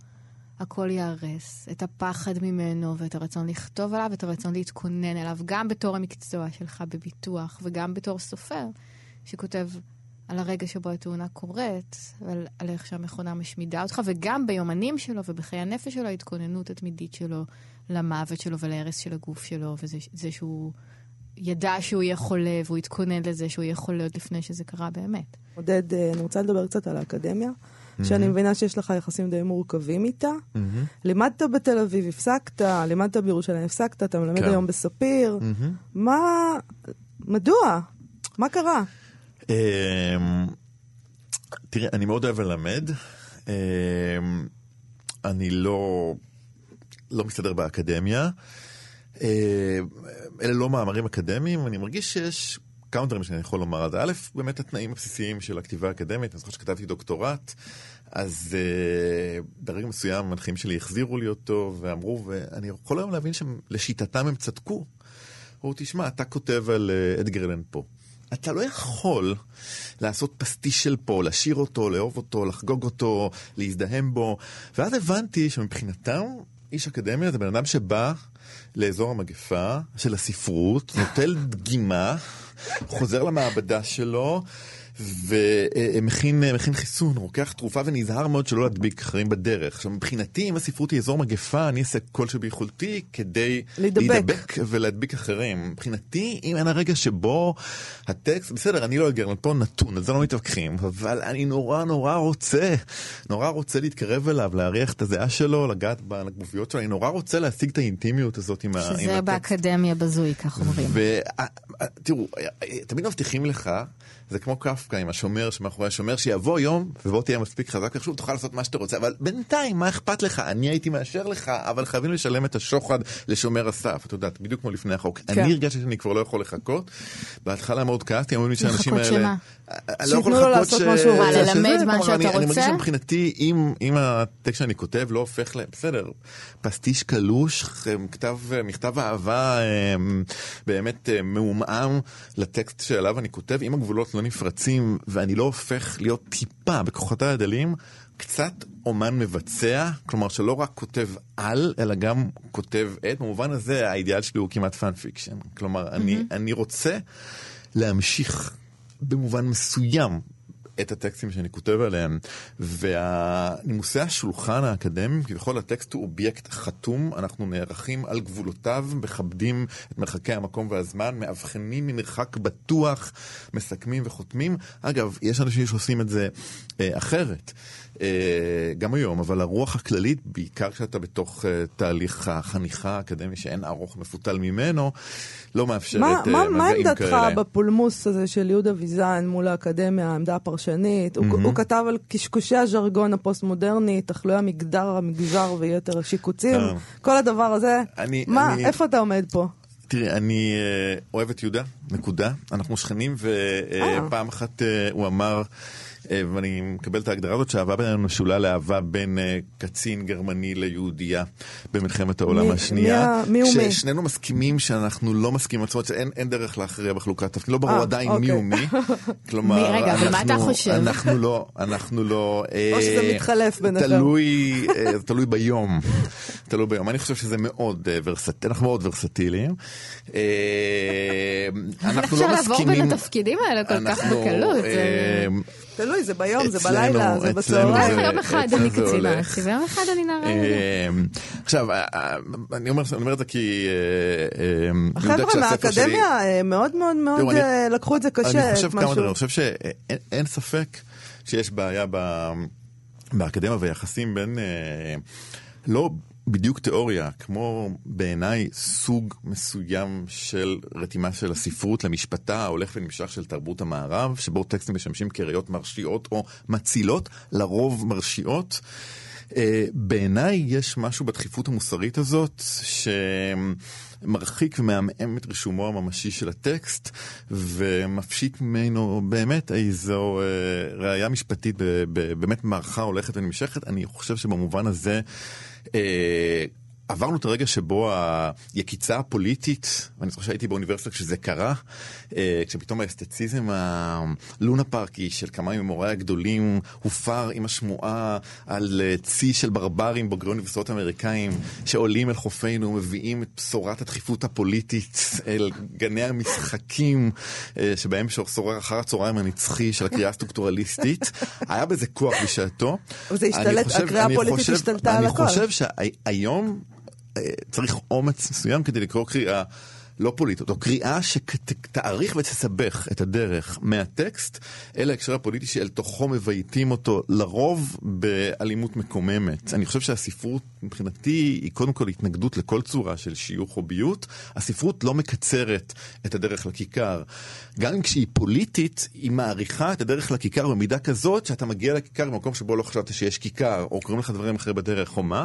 Speaker 2: הכל ייהרס, את הפחד ממנו ואת הרצון לכתוב עליו ואת הרצון להתכונן אליו, גם בתור המקצוע שלך בביטוח וגם בתור סופר שכותב על הרגע שבו התאונה קורית, ועל על איך שהמכונה משמידה אותך, וגם ביומנים שלו ובחיי הנפש שלו, ההתכוננות התמידית שלו למוות שלו ולהרס של הגוף שלו, וזה זה שהוא ידע שהוא יהיה חולה והוא התכונן לזה שהוא יהיה חולה עוד לפני שזה קרה באמת.
Speaker 1: עודד, אה, אני רוצה לדבר קצת על האקדמיה, שאני מבינה שיש לך יחסים די מורכבים איתה. לימדת בתל אביב, הפסקת, לימדת בירושלים, הפסקת, אתה מלמד
Speaker 4: כן.
Speaker 1: היום בספיר. מה... מדוע? מה קרה?
Speaker 4: אמ, תראה, אני מאוד אוהב ללמד. אמ, אני לא, לא מסתדר באקדמיה. אמ, אלה לא מאמרים אקדמיים, אני מרגיש שיש כמה דברים שאני יכול לומר על זה. א', באמת התנאים הבסיסיים של הכתיבה האקדמית, אני זוכר שכתבתי דוקטורט, אז uh, ברגע מסוים המנחים שלי החזירו לי אותו ואמרו, ואני יכול היום להבין שלשיטתם הם צדקו. אמרו, תשמע, אתה כותב על uh, אדגר אלן פה. אתה לא יכול לעשות פסטיש של פה, לשיר אותו, לאהוב אותו, לחגוג אותו, להזדהם בו. ואז הבנתי שמבחינתם, איש אקדמיה זה בן אדם שבא לאזור המגפה של הספרות, נוטל דגימה, חוזר למעבדה שלו. ומכין מכין חיסון, רוקח תרופה ונזהר מאוד שלא להדביק אחרים בדרך. עכשיו מבחינתי אם הספרות היא אזור מגפה אני אעשה כל שביכולתי כדי
Speaker 1: להידבק.
Speaker 4: להידבק ולהדביק אחרים. מבחינתי אם אין הרגע שבו הטקסט, בסדר אני לא אגר, פה נתון, על זה לא מתווכחים, אבל אני נורא נורא רוצה, נורא רוצה להתקרב אליו, להריח את הזיעה שלו, לגעת בגופיות שלו, אני נורא רוצה להשיג את האינטימיות הזאת עם, ה- עם
Speaker 2: שזה
Speaker 4: הטקסט.
Speaker 2: באקדמיה בזוי, כך אומרים.
Speaker 4: ותראו, תמיד מבטיחים לך, זה כמו קפקא עם השומר שמאחורי השומר, שיבוא יום ובוא תהיה מספיק חזק ושוב תוכל לעשות מה שאתה רוצה, אבל בינתיים מה אכפת לך? אני הייתי מאשר לך, אבל חייבים לשלם את השוחד לשומר הסף, את יודעת, בדיוק כמו לפני החוק.
Speaker 1: כן.
Speaker 4: אני הרגשתי שאני כבר לא יכול לחכות, בהתחלה מאוד כעסתי, אמרו לי שהאנשים
Speaker 2: לחכות
Speaker 4: האלה...
Speaker 2: שמה?
Speaker 4: אני לא יכול לחכות
Speaker 1: לעשות
Speaker 4: ש-
Speaker 1: מה שהוא
Speaker 4: ש-
Speaker 1: רוצה.
Speaker 4: שזה,
Speaker 2: ללמד מה
Speaker 4: כלומר,
Speaker 2: שאתה
Speaker 4: אני- אני מרגיש
Speaker 2: רוצה?
Speaker 4: שמבחינתי, אם אם הטקסט שאני כותב לא הופך ל... בסדר, פסטיש קלוש, כתב, מכתב אהבה אה, באמת אה, מעומעם לטקסט שעליו אני כותב, אם הגבולות לא נפרצים ואני לא הופך להיות טיפה בכוחותיי הדלים, קצת אומן מבצע, כלומר שלא רק כותב על, אלא גם כותב את, במובן הזה האידיאל שלי הוא כמעט fan fiction. כלומר, אני, אני רוצה להמשיך במובן מסוים את הטקסטים שאני כותב עליהם, ונימוסי השולחן האקדמיים, כביכול הטקסט הוא אובייקט חתום, אנחנו נערכים על גבולותיו, מכבדים את מרחקי המקום והזמן, מאבחנים ממרחק בטוח, מסכמים וחותמים. אגב, יש אנשים שעושים את זה אה, אחרת. אה, גם היום, אבל הרוח הכללית, בעיקר כשאתה בתוך אה, תהליך החניכה האקדמי שאין ארוך מפותל ממנו, לא מאפשרת
Speaker 1: מה,
Speaker 4: אה,
Speaker 1: מה, מה
Speaker 4: מגעים
Speaker 1: עמדתך
Speaker 4: כאלה.
Speaker 1: בפולמוס הזה של יהודה ויזן מול האקדמיה, העמדה הפרשנית? הוא,
Speaker 4: מהמם.
Speaker 1: הוא כתב על קשקושי הז'רגון הפוסט-מודרני, תחלואי המגדר, המגזר ויתר השיקוצים. כל הדבר הזה.
Speaker 4: אני-
Speaker 1: מה,
Speaker 4: אני-
Speaker 1: איפה אתה עומד פה?
Speaker 4: תראי, אני אה, אוהב את יהודה, נקודה. אנחנו שכנים,
Speaker 1: אה.
Speaker 4: ופעם אחת אה, הוא אמר, אה, ואני מקבל את ההגדרה הזאת, שהאהבה בינינו משולה לאהבה בין אה, קצין גרמני ליהודייה במלחמת העולם
Speaker 1: מי-
Speaker 4: השנייה.
Speaker 1: מי הוא מי?
Speaker 4: כששנינו מסכימים שאנחנו לא מסכימים, זאת אומרת שאין אין דרך להכריע בחלוקת תפקיד, לא ברור
Speaker 1: אה,
Speaker 4: עדיין מי
Speaker 1: אוקיי.
Speaker 4: הוא מי. *laughs* כלומר,
Speaker 2: מי- רגע, אבל מה אתה
Speaker 4: אנחנו-
Speaker 2: חושב?
Speaker 4: אנחנו לא, אנחנו לא...
Speaker 1: או שזה
Speaker 4: אה,
Speaker 1: מתחלף ביניכם.
Speaker 4: תלוי, אה, תלוי ביום. תלוי ביום. אני חושב שזה מאוד אה, ורסטילי, אנחנו מאוד ורסטיליים. אה, אנחנו
Speaker 2: אפשר
Speaker 4: לא
Speaker 2: לעבור
Speaker 4: מסכימים.
Speaker 2: בין התפקידים האלה כל כך
Speaker 4: אנחנו,
Speaker 2: בקלות,
Speaker 4: אה,
Speaker 1: תלוי, זה ביום, זה בלילה, זה
Speaker 4: אצלנו
Speaker 1: בצהריים.
Speaker 4: זה-
Speaker 2: יום אחד אני
Speaker 4: זה
Speaker 2: קצינה. ויום אחד אני נערה.
Speaker 4: אה, עכשיו, אה, אה, אני אומר את זה כי... אה, אה,
Speaker 1: החבר'ה
Speaker 4: כשהספר שלי-
Speaker 1: מהאקדמיה אה, מאוד מאוד מאוד אה, לקחו את זה קשה.
Speaker 4: אני חושב כמה. דברים, אני חושב שאין אין ספק שיש בעיה באקדמיה ויחסים בין, אה, לא בדיוק תיאוריה, כמו בעיניי סוג מסוים של רתימה של הספרות למשפטה ההולך ונמשך של תרבות המערב, שבו טקסטים משמשים כראיות מרשיעות או מצילות, לרוב מרשיעות. אה, בעיניי יש משהו בדחיפות המוסרית הזאת, שמרחיק ומעמעם את רישומו הממשי של הטקסט, ומפשיט ממנו באמת איזו אה, ראייה משפטית, באמת מערכה הולכת ונמשכת. אני חושב שבמובן הזה... אה, עברנו את הרגע שבו היקיצה הפוליטית, ואני זוכר שהייתי באוניברסיטה כשזה קרה, אה, כשפתאום האסתציזם הלונה פארקי של כמה ממוריי הגדולים הופר עם השמועה על אה, צי של ברברים בוגרי אוניברסיטאות אמריקאים שעולים אל חופינו ומביאים את בשורת הדחיפות הפוליטית אל גני המשחקים אה, שבהם שורר אחר הצהריים הנצחי של הקריאה הסטרוקטורליסטית. *laughs* היה בזה כוח בשעתו.
Speaker 1: זה השתלט, הקריאה הפוליטית השתלטה על הכל.
Speaker 4: אני חושב שהיום צריך אומץ מסוים כדי לקרוא קריאה לא פוליטית, או קריאה שתעריך ותסבך את הדרך מהטקסט אל ההקשר הפוליטי שאל תוכו מבייתים אותו, לרוב באלימות מקוממת. אני חושב שהספרות מבחינתי היא קודם כל התנגדות לכל צורה של שיוך או ביות. הספרות לא מקצרת את הדרך לכיכר. גם כשהיא פוליטית, היא מעריכה את הדרך לכיכר במידה כזאת שאתה מגיע לכיכר במקום שבו לא חשבת שיש כיכר, או קוראים לך דברים אחרים בדרך או מה.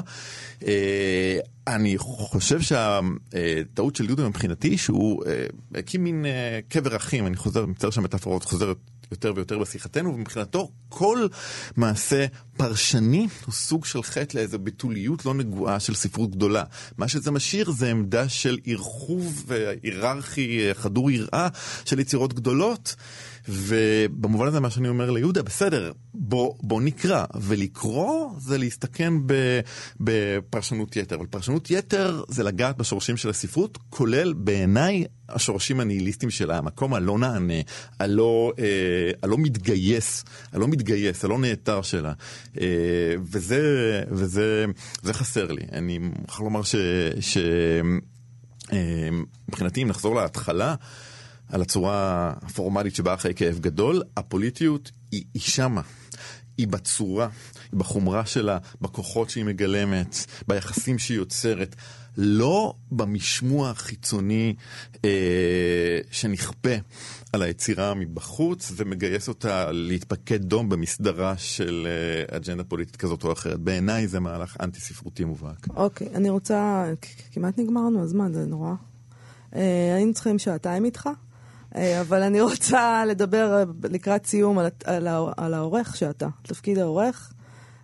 Speaker 4: אה, אני חושב שהטעות של יהודה מבחינתי שהוא אה, הקים מין אה, קבר אחים, אני חוזר, מצטער שהמטאפורות חוזרת יותר ויותר בשיחתנו, ומבחינתו כל מעשה פרשני הוא סוג של חטא לאיזו בתוליות לא נגועה של ספרות גדולה. מה שזה משאיר זה עמדה של ערחוב היררכי חדור יראה של יצירות גדולות. ובמובן הזה מה שאני אומר ליהודה, בסדר, בוא, בוא נקרא, ולקרוא זה להסתכן בפרשנות יתר, אבל פרשנות יתר זה לגעת בשורשים של הספרות, כולל בעיניי השורשים הניהיליסטיים שלה, המקום הלא נענה, הלא, אה, הלא מתגייס, הלא מתגייס, הלא נעתר שלה, אה, וזה, וזה זה חסר לי. אני מוכרח לומר ש... ש אה, אם נחזור להתחלה, על הצורה הפורמלית שבה אחרי כאב גדול, הפוליטיות היא, היא שמה. היא בצורה, היא בחומרה שלה, בכוחות שהיא מגלמת, ביחסים שהיא יוצרת, לא במשמוע החיצוני אה, שנכפה על היצירה מבחוץ ומגייס אותה להתפקד דום במסדרה של אה, אג'נדה פוליטית כזאת או אחרת. בעיניי זה מהלך אנטי ספרותי מובהק.
Speaker 1: אוקיי, אני רוצה, כמעט נגמרנו הזמן, זה נורא. אה, היינו צריכים שעתיים איתך. אה, אבל אני רוצה לדבר אה, לקראת סיום על, על, על העורך שאתה, תפקיד העורך.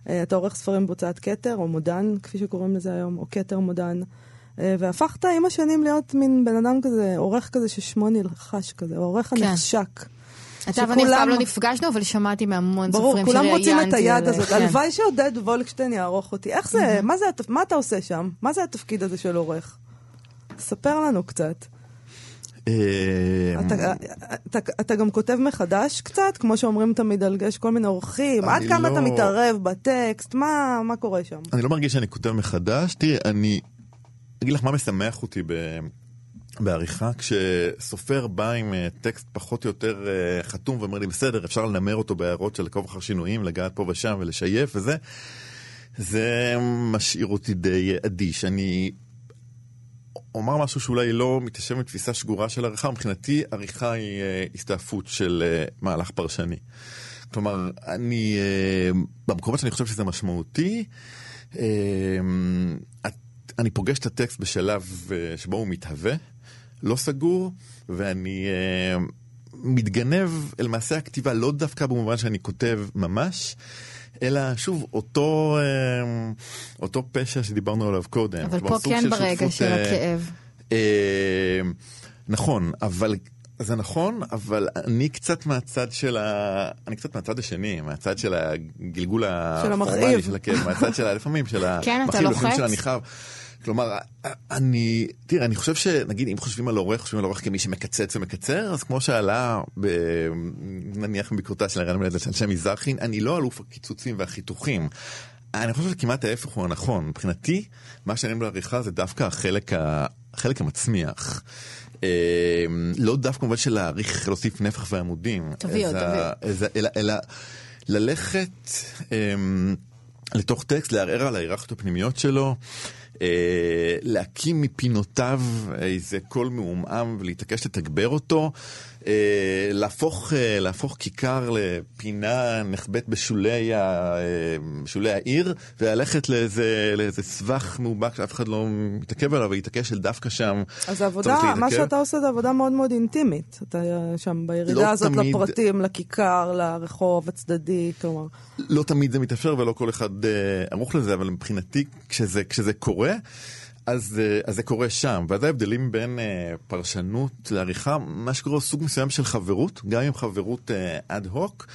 Speaker 1: אה, אתה עורך ספרים בהוצאת כתר, או מודן, כפי שקוראים לזה היום, או כתר מודן. והפכת עם השנים להיות מין בן אדם כזה, עורך כזה ששמו נלחש כזה, עורך כן. הנחשק.
Speaker 2: אתה ואני אף פעם לא נפגשנו, אבל שמעתי מהמון סופרים
Speaker 1: שראיינתי. ברור, כולם רוצים את היד הזאת. כן. הלוואי שעודד וולקשטיין יערוך אותי. איך זה, מה זה, מה אתה עושה שם? מה זה התפקיד הזה של עורך? ספר לנו קצת. אה, אתה גם כותב מחדש קצת, כמו שאומרים תמיד על גש כל מיני אורחים, עד כמה אתה לא- מתערב בטקסט, מה קורה שם?
Speaker 4: אני לא מרגיש שאני כותב מחדש, תראי, אני אגיד לך מה משמח אותי בעריכה, כשסופר בא עם אה, טקסט פחות או יותר אה, חתום ואומר לי, בסדר, אפשר לנמר אותו בהערות של עקוב אחר שינויים, לגעת פה ושם ולשייף וזה, זה משאיר אותי די אדיש. אני אומר משהו שאולי לא מתיישב עם תפיסה שגורה של עריכה, מבחינתי עריכה היא uh, הסתעפות של uh, מהלך פרשני. כלומר, אני, uh, במקומות שאני חושב שזה משמעותי, אני פוגש את הטקסט בשלב שבו הוא מתהווה, לא סגור, ואני מתגנב אל מעשה הכתיבה, לא דווקא במובן שאני כותב ממש, אלא שוב, אותו, אה, אותו פשע שדיברנו עליו קודם.
Speaker 2: אבל פה כן ברגע של אה, הכאב.
Speaker 4: אה, נכון, אבל זה נכון, אבל אני קצת מהצד של ה... אני קצת מהצד השני, מהצד של הגלגול
Speaker 1: הפורמלי
Speaker 4: של הכאב, מהצד של ה... לפעמים של
Speaker 2: המכיל, *laughs* כן, אתה לוחץ?
Speaker 4: של. כלומר, אני, תראה, אני חושב שנגיד אם חושבים על עורך, חושבים על עורך כמי שמקצץ ומקצר, אז כמו שעלה, ב, נניח בביקורתה של הרן מלדת של שם מזרחי, אני לא אלוף הקיצוצים והחיתוכים. אני חושב שכמעט ההפך הוא הנכון. מבחינתי, מה שאני בעריכה זה דווקא החלק, ה, החלק המצמיח. אה, לא דווקא במובן של להעריך, להוסיף נפח ועמודים.
Speaker 2: תביא עוד, תביא.
Speaker 4: אלא, אלא ללכת אה, לתוך טקסט, לערער על ההיררכיות הפנימיות שלו. אה, להקים מפינותיו איזה קול מעומעם ולהתעקש לתגבר אותו. אה, להפוך, אה, להפוך כיכר לפינה נחבאת בשולי, ה, אה, בשולי העיר, וללכת לאיזה, לאיזה סבך מאובק שאף אחד לא מתעכב עליו, ולהתעקש של דווקא שם.
Speaker 1: אז העבודה, מה שאתה עושה זה עבודה מאוד מאוד אינטימית. אתה שם בירידה לא הזאת תמיד... לפרטים, לכיכר, לרחוב הצדדי, כלומר.
Speaker 4: לא תמיד זה מתאפשר ולא כל אחד ערוך לזה, אבל מבחינתי, כשזה, כשזה קורה, אז, אה, אז זה קורה שם, ואז ההבדלים בין uh, פרשנות לעריכה, מה שקורה סוג מסוים של חברות, גם עם חברות אד uh, הוק,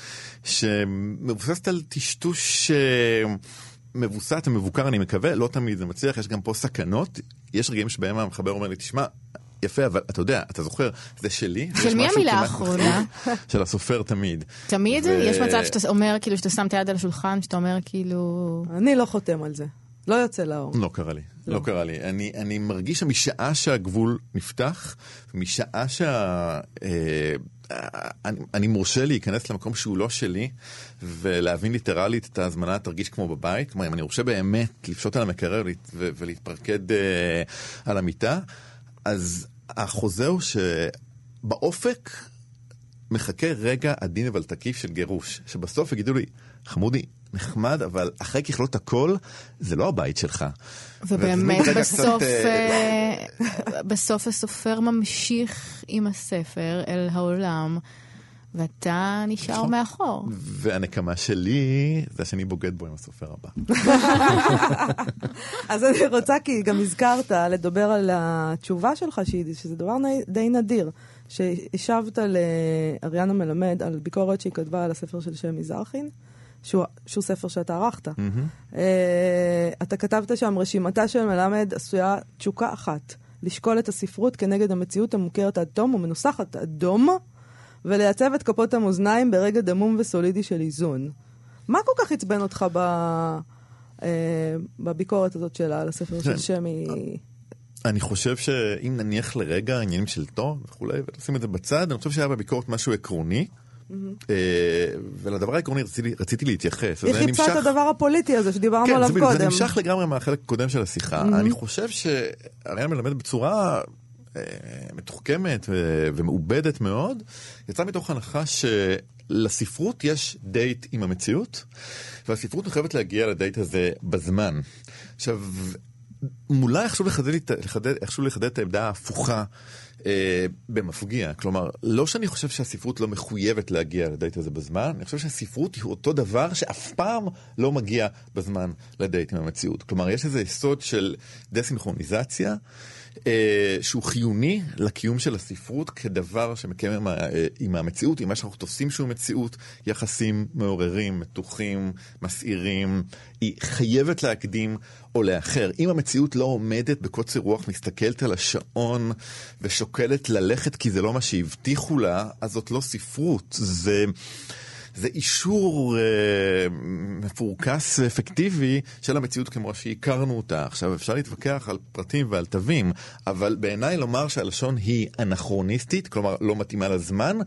Speaker 4: שמבוססת על טשטוש uh, מבוסת ומבוקר, אני מקווה, לא תמיד זה מצליח, יש גם פה סכנות, יש רגעים שבהם המחבר אומר לי, תשמע, יפה, אבל אתה יודע, אתה זוכר, זה שלי.
Speaker 2: של מי המילה האחרונה? *laughs*
Speaker 4: של הסופר תמיד.
Speaker 2: תמיד? ו... יש מצב שאתה אומר, כאילו, שאתה שם את היד על השולחן, שאתה אומר, כאילו...
Speaker 1: אני לא חותם על זה. לא יוצא לאור.
Speaker 4: לא קרה לי, לא, לא קרה לי. אני, אני מרגיש שמשעה שהגבול נפתח, משעה שה... אה, אני, אני מורשה להיכנס למקום שהוא לא שלי, ולהבין ליטרלית את ההזמנה תרגיש כמו בבית. כלומר, אם אני מורשה באמת לפשוט על המקרר ולהתפרקד אה, על המיטה, אז החוזה הוא שבאופק מחכה רגע עדין אבל תקיף של גירוש, שבסוף יגידו לי, חמודי, נחמד, אבל אחרי ככלות הכל, זה לא הבית שלך.
Speaker 2: ובאמת בסוף, אה, בסוף הסופר ממשיך עם הספר אל העולם. ואתה נשאר נכון. מאחור.
Speaker 4: והנקמה שלי זה שאני בוגד בו עם הסופר הבא. *laughs*
Speaker 1: אז אני רוצה, כי גם הזכרת, לדבר על התשובה שלך, שזה דבר די נדיר, שהשבת לאריאנה מלמד על ביקורת שהיא כתבה על הספר של שם מזרחין. שהוא, שהוא ספר שאתה ערכת. Mm-hmm. Uh, אתה כתבת שם, רשימתה של מלמד עשויה תשוקה אחת, לשקול את הספרות כנגד המציאות המוכרת עד תום ומנוסחת עד דום, ולייצב את כפות המאזניים ברגע דמום וסולידי של איזון. מה כל כך עצבן אותך ב... uh, בביקורת הזאת שלה על הספר של שמי?
Speaker 4: אני חושב שאם נניח לרגע עניינים של טוב וכולי, ונשים את זה בצד, אני חושב שהיה בביקורת משהו עקרוני. אה, ולדבר העקרוני רציתי, רציתי להתייחס.
Speaker 1: היא חיפשה את הדבר הפוליטי הזה שדיברנו כן, עליו
Speaker 4: זה,
Speaker 1: קודם.
Speaker 4: זה נמשך לגמרי מהחלק הקודם של השיחה. אני חושב שאריאל מלמד בצורה אה, מתוחכמת ומעובדת מאוד, יצא מתוך הנחה שלספרות יש דייט עם המציאות, והספרות מחייבת להגיע לדייט הזה בזמן. עכשיו, אולי חשוב לחדד, לחדד, לחדד את העמדה ההפוכה במפגיע. כלומר, לא שאני חושב שהספרות לא מחויבת להגיע לדייט הזה בזמן, אני חושב שהספרות היא אותו דבר שאף פעם לא מגיע בזמן לדייט עם המציאות. כלומר, יש איזה יסוד של דסינכרוניזציה. אה, שהוא חיוני לקיום של הספרות כדבר שמקיים עם, אה, עם המציאות, עם מה שאנחנו תופסים שהוא מציאות, יחסים מעוררים, מתוחים, מסעירים. היא חייבת להקדים או לאחר. אם המציאות לא עומדת בקוצר רוח, מסתכלת על השעון ושוקלת ללכת כי זה לא מה שהבטיחו לה, אז זאת לא ספרות. זה... זה אישור אה, מפורקס ואפקטיבי של המציאות כמו שהכרנו אותה. עכשיו, אפשר להתווכח על פרטים ועל תווים, אבל בעיניי לומר שהלשון היא אנכרוניסטית, כלומר לא מתאימה לזמן,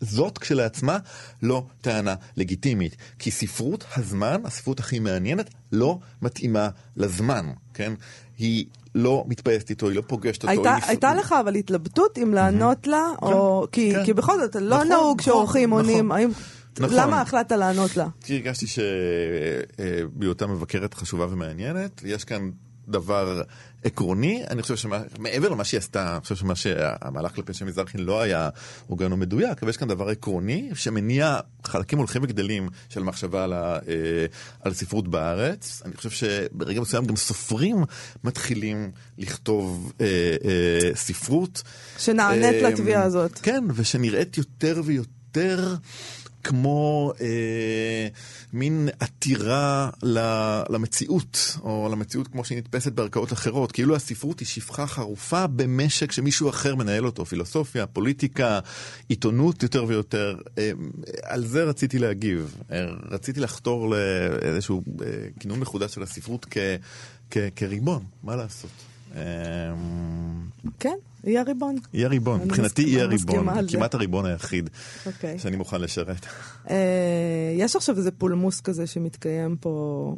Speaker 4: זאת כשלעצמה לא טענה לגיטימית. כי ספרות הזמן, הספרות הכי מעניינת, לא מתאימה לזמן, כן? היא לא מתפייסת איתו, היא לא פוגשת אותו.
Speaker 1: הייתה, נפ... הייתה לך אבל התלבטות אם לענות לה, או... כן, כי, כן. כי בכל זאת, לא נכון, נהוג נכון, שאורחים נכון. עונים, האם... נכון. למה החלטת לענות לה?
Speaker 4: כי הרגשתי שבהיותה מבקרת חשובה ומעניינת, יש כאן דבר עקרוני, אני חושב שמעבר למה שהיא עשתה, אני חושב שמה שהמהלך כלפי שם מזרחין לא היה הוגן ומדויק, אבל יש כאן דבר עקרוני שמניע חלקים הולכים וגדלים של מחשבה על, ה, אה, על ספרות בארץ. אני חושב שברגע מסוים גם סופרים מתחילים לכתוב אה, אה, ספרות.
Speaker 1: שנענית אה, לתביעה הזאת.
Speaker 4: כן, ושנראית יותר ויותר... כמו אה, מין עתירה למציאות, או למציאות כמו שהיא נתפסת בערכאות אחרות. כאילו הספרות היא שפחה חרופה במשק שמישהו אחר מנהל אותו, פילוסופיה, פוליטיקה, עיתונות יותר ויותר. אה, על זה רציתי להגיב. אה, רציתי לחתור לאיזשהו אה, כינון מחודש של הספרות כ, כ, כריבון, מה לעשות. אה,
Speaker 1: כן, היא הריבון.
Speaker 4: היא הריבון, מבחינתי היא הריבון, כמעט הריבון היחיד okay. אוקיי. שאני מוכן לשרת. Uh,
Speaker 1: יש עכשיו איזה פולמוס כזה שמתקיים פה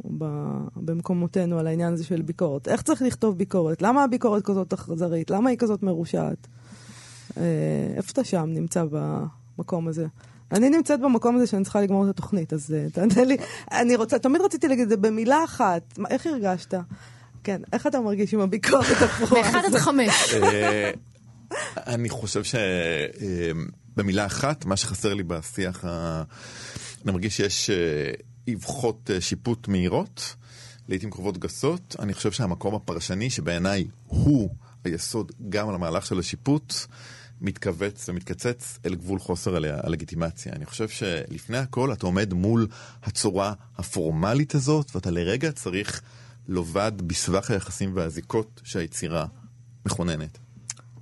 Speaker 1: במקומותינו על העניין הזה של ביקורת. איך צריך לכתוב ביקורת? למה הביקורת כזאת אכזרית? למה היא כזאת מרושעת? אה, איפה אתה שם נמצא במקום הזה? אני נמצאת במקום הזה שאני צריכה לגמור את התוכנית, אז uh, תענה לי. אני רוצה, תמיד רציתי להגיד את זה במילה אחת. איך הרגשת? כן, איך אתה מרגיש עם הביקורת *laughs* הפרועה
Speaker 2: מאחד עד חמש.
Speaker 4: אה, אני חושב שבמילה אחת, מה שחסר לי בשיח, אני מרגיש שיש אה, אבחות אה, שיפוט מהירות, לעיתים קרובות גסות. אני חושב שהמקום הפרשני, שבעיניי הוא היסוד גם על המהלך של השיפוט, מתכווץ ומתקצץ אל גבול חוסר הל- הלגיטימציה. אני חושב שלפני הכל אתה עומד מול הצורה הפורמלית הזאת, ואתה לרגע צריך לובד בסבך היחסים והזיקות שהיצירה מכוננת.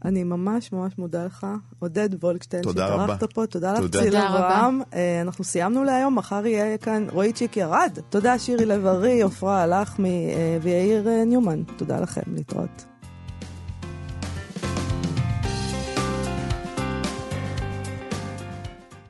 Speaker 1: אני ממש ממש מודה לך, עודד וולקשטיין,
Speaker 4: תודה רבה.
Speaker 1: שהתארחת פה, תודה לך,
Speaker 2: רבה.
Speaker 1: אברהם. אה, אנחנו סיימנו להיום, מחר יהיה כאן רועי צ'יק ירד. תודה שירי לב-ארי, עפרה הלחמי אה, ויאיר אה, ניומן. תודה לכם, להתראות.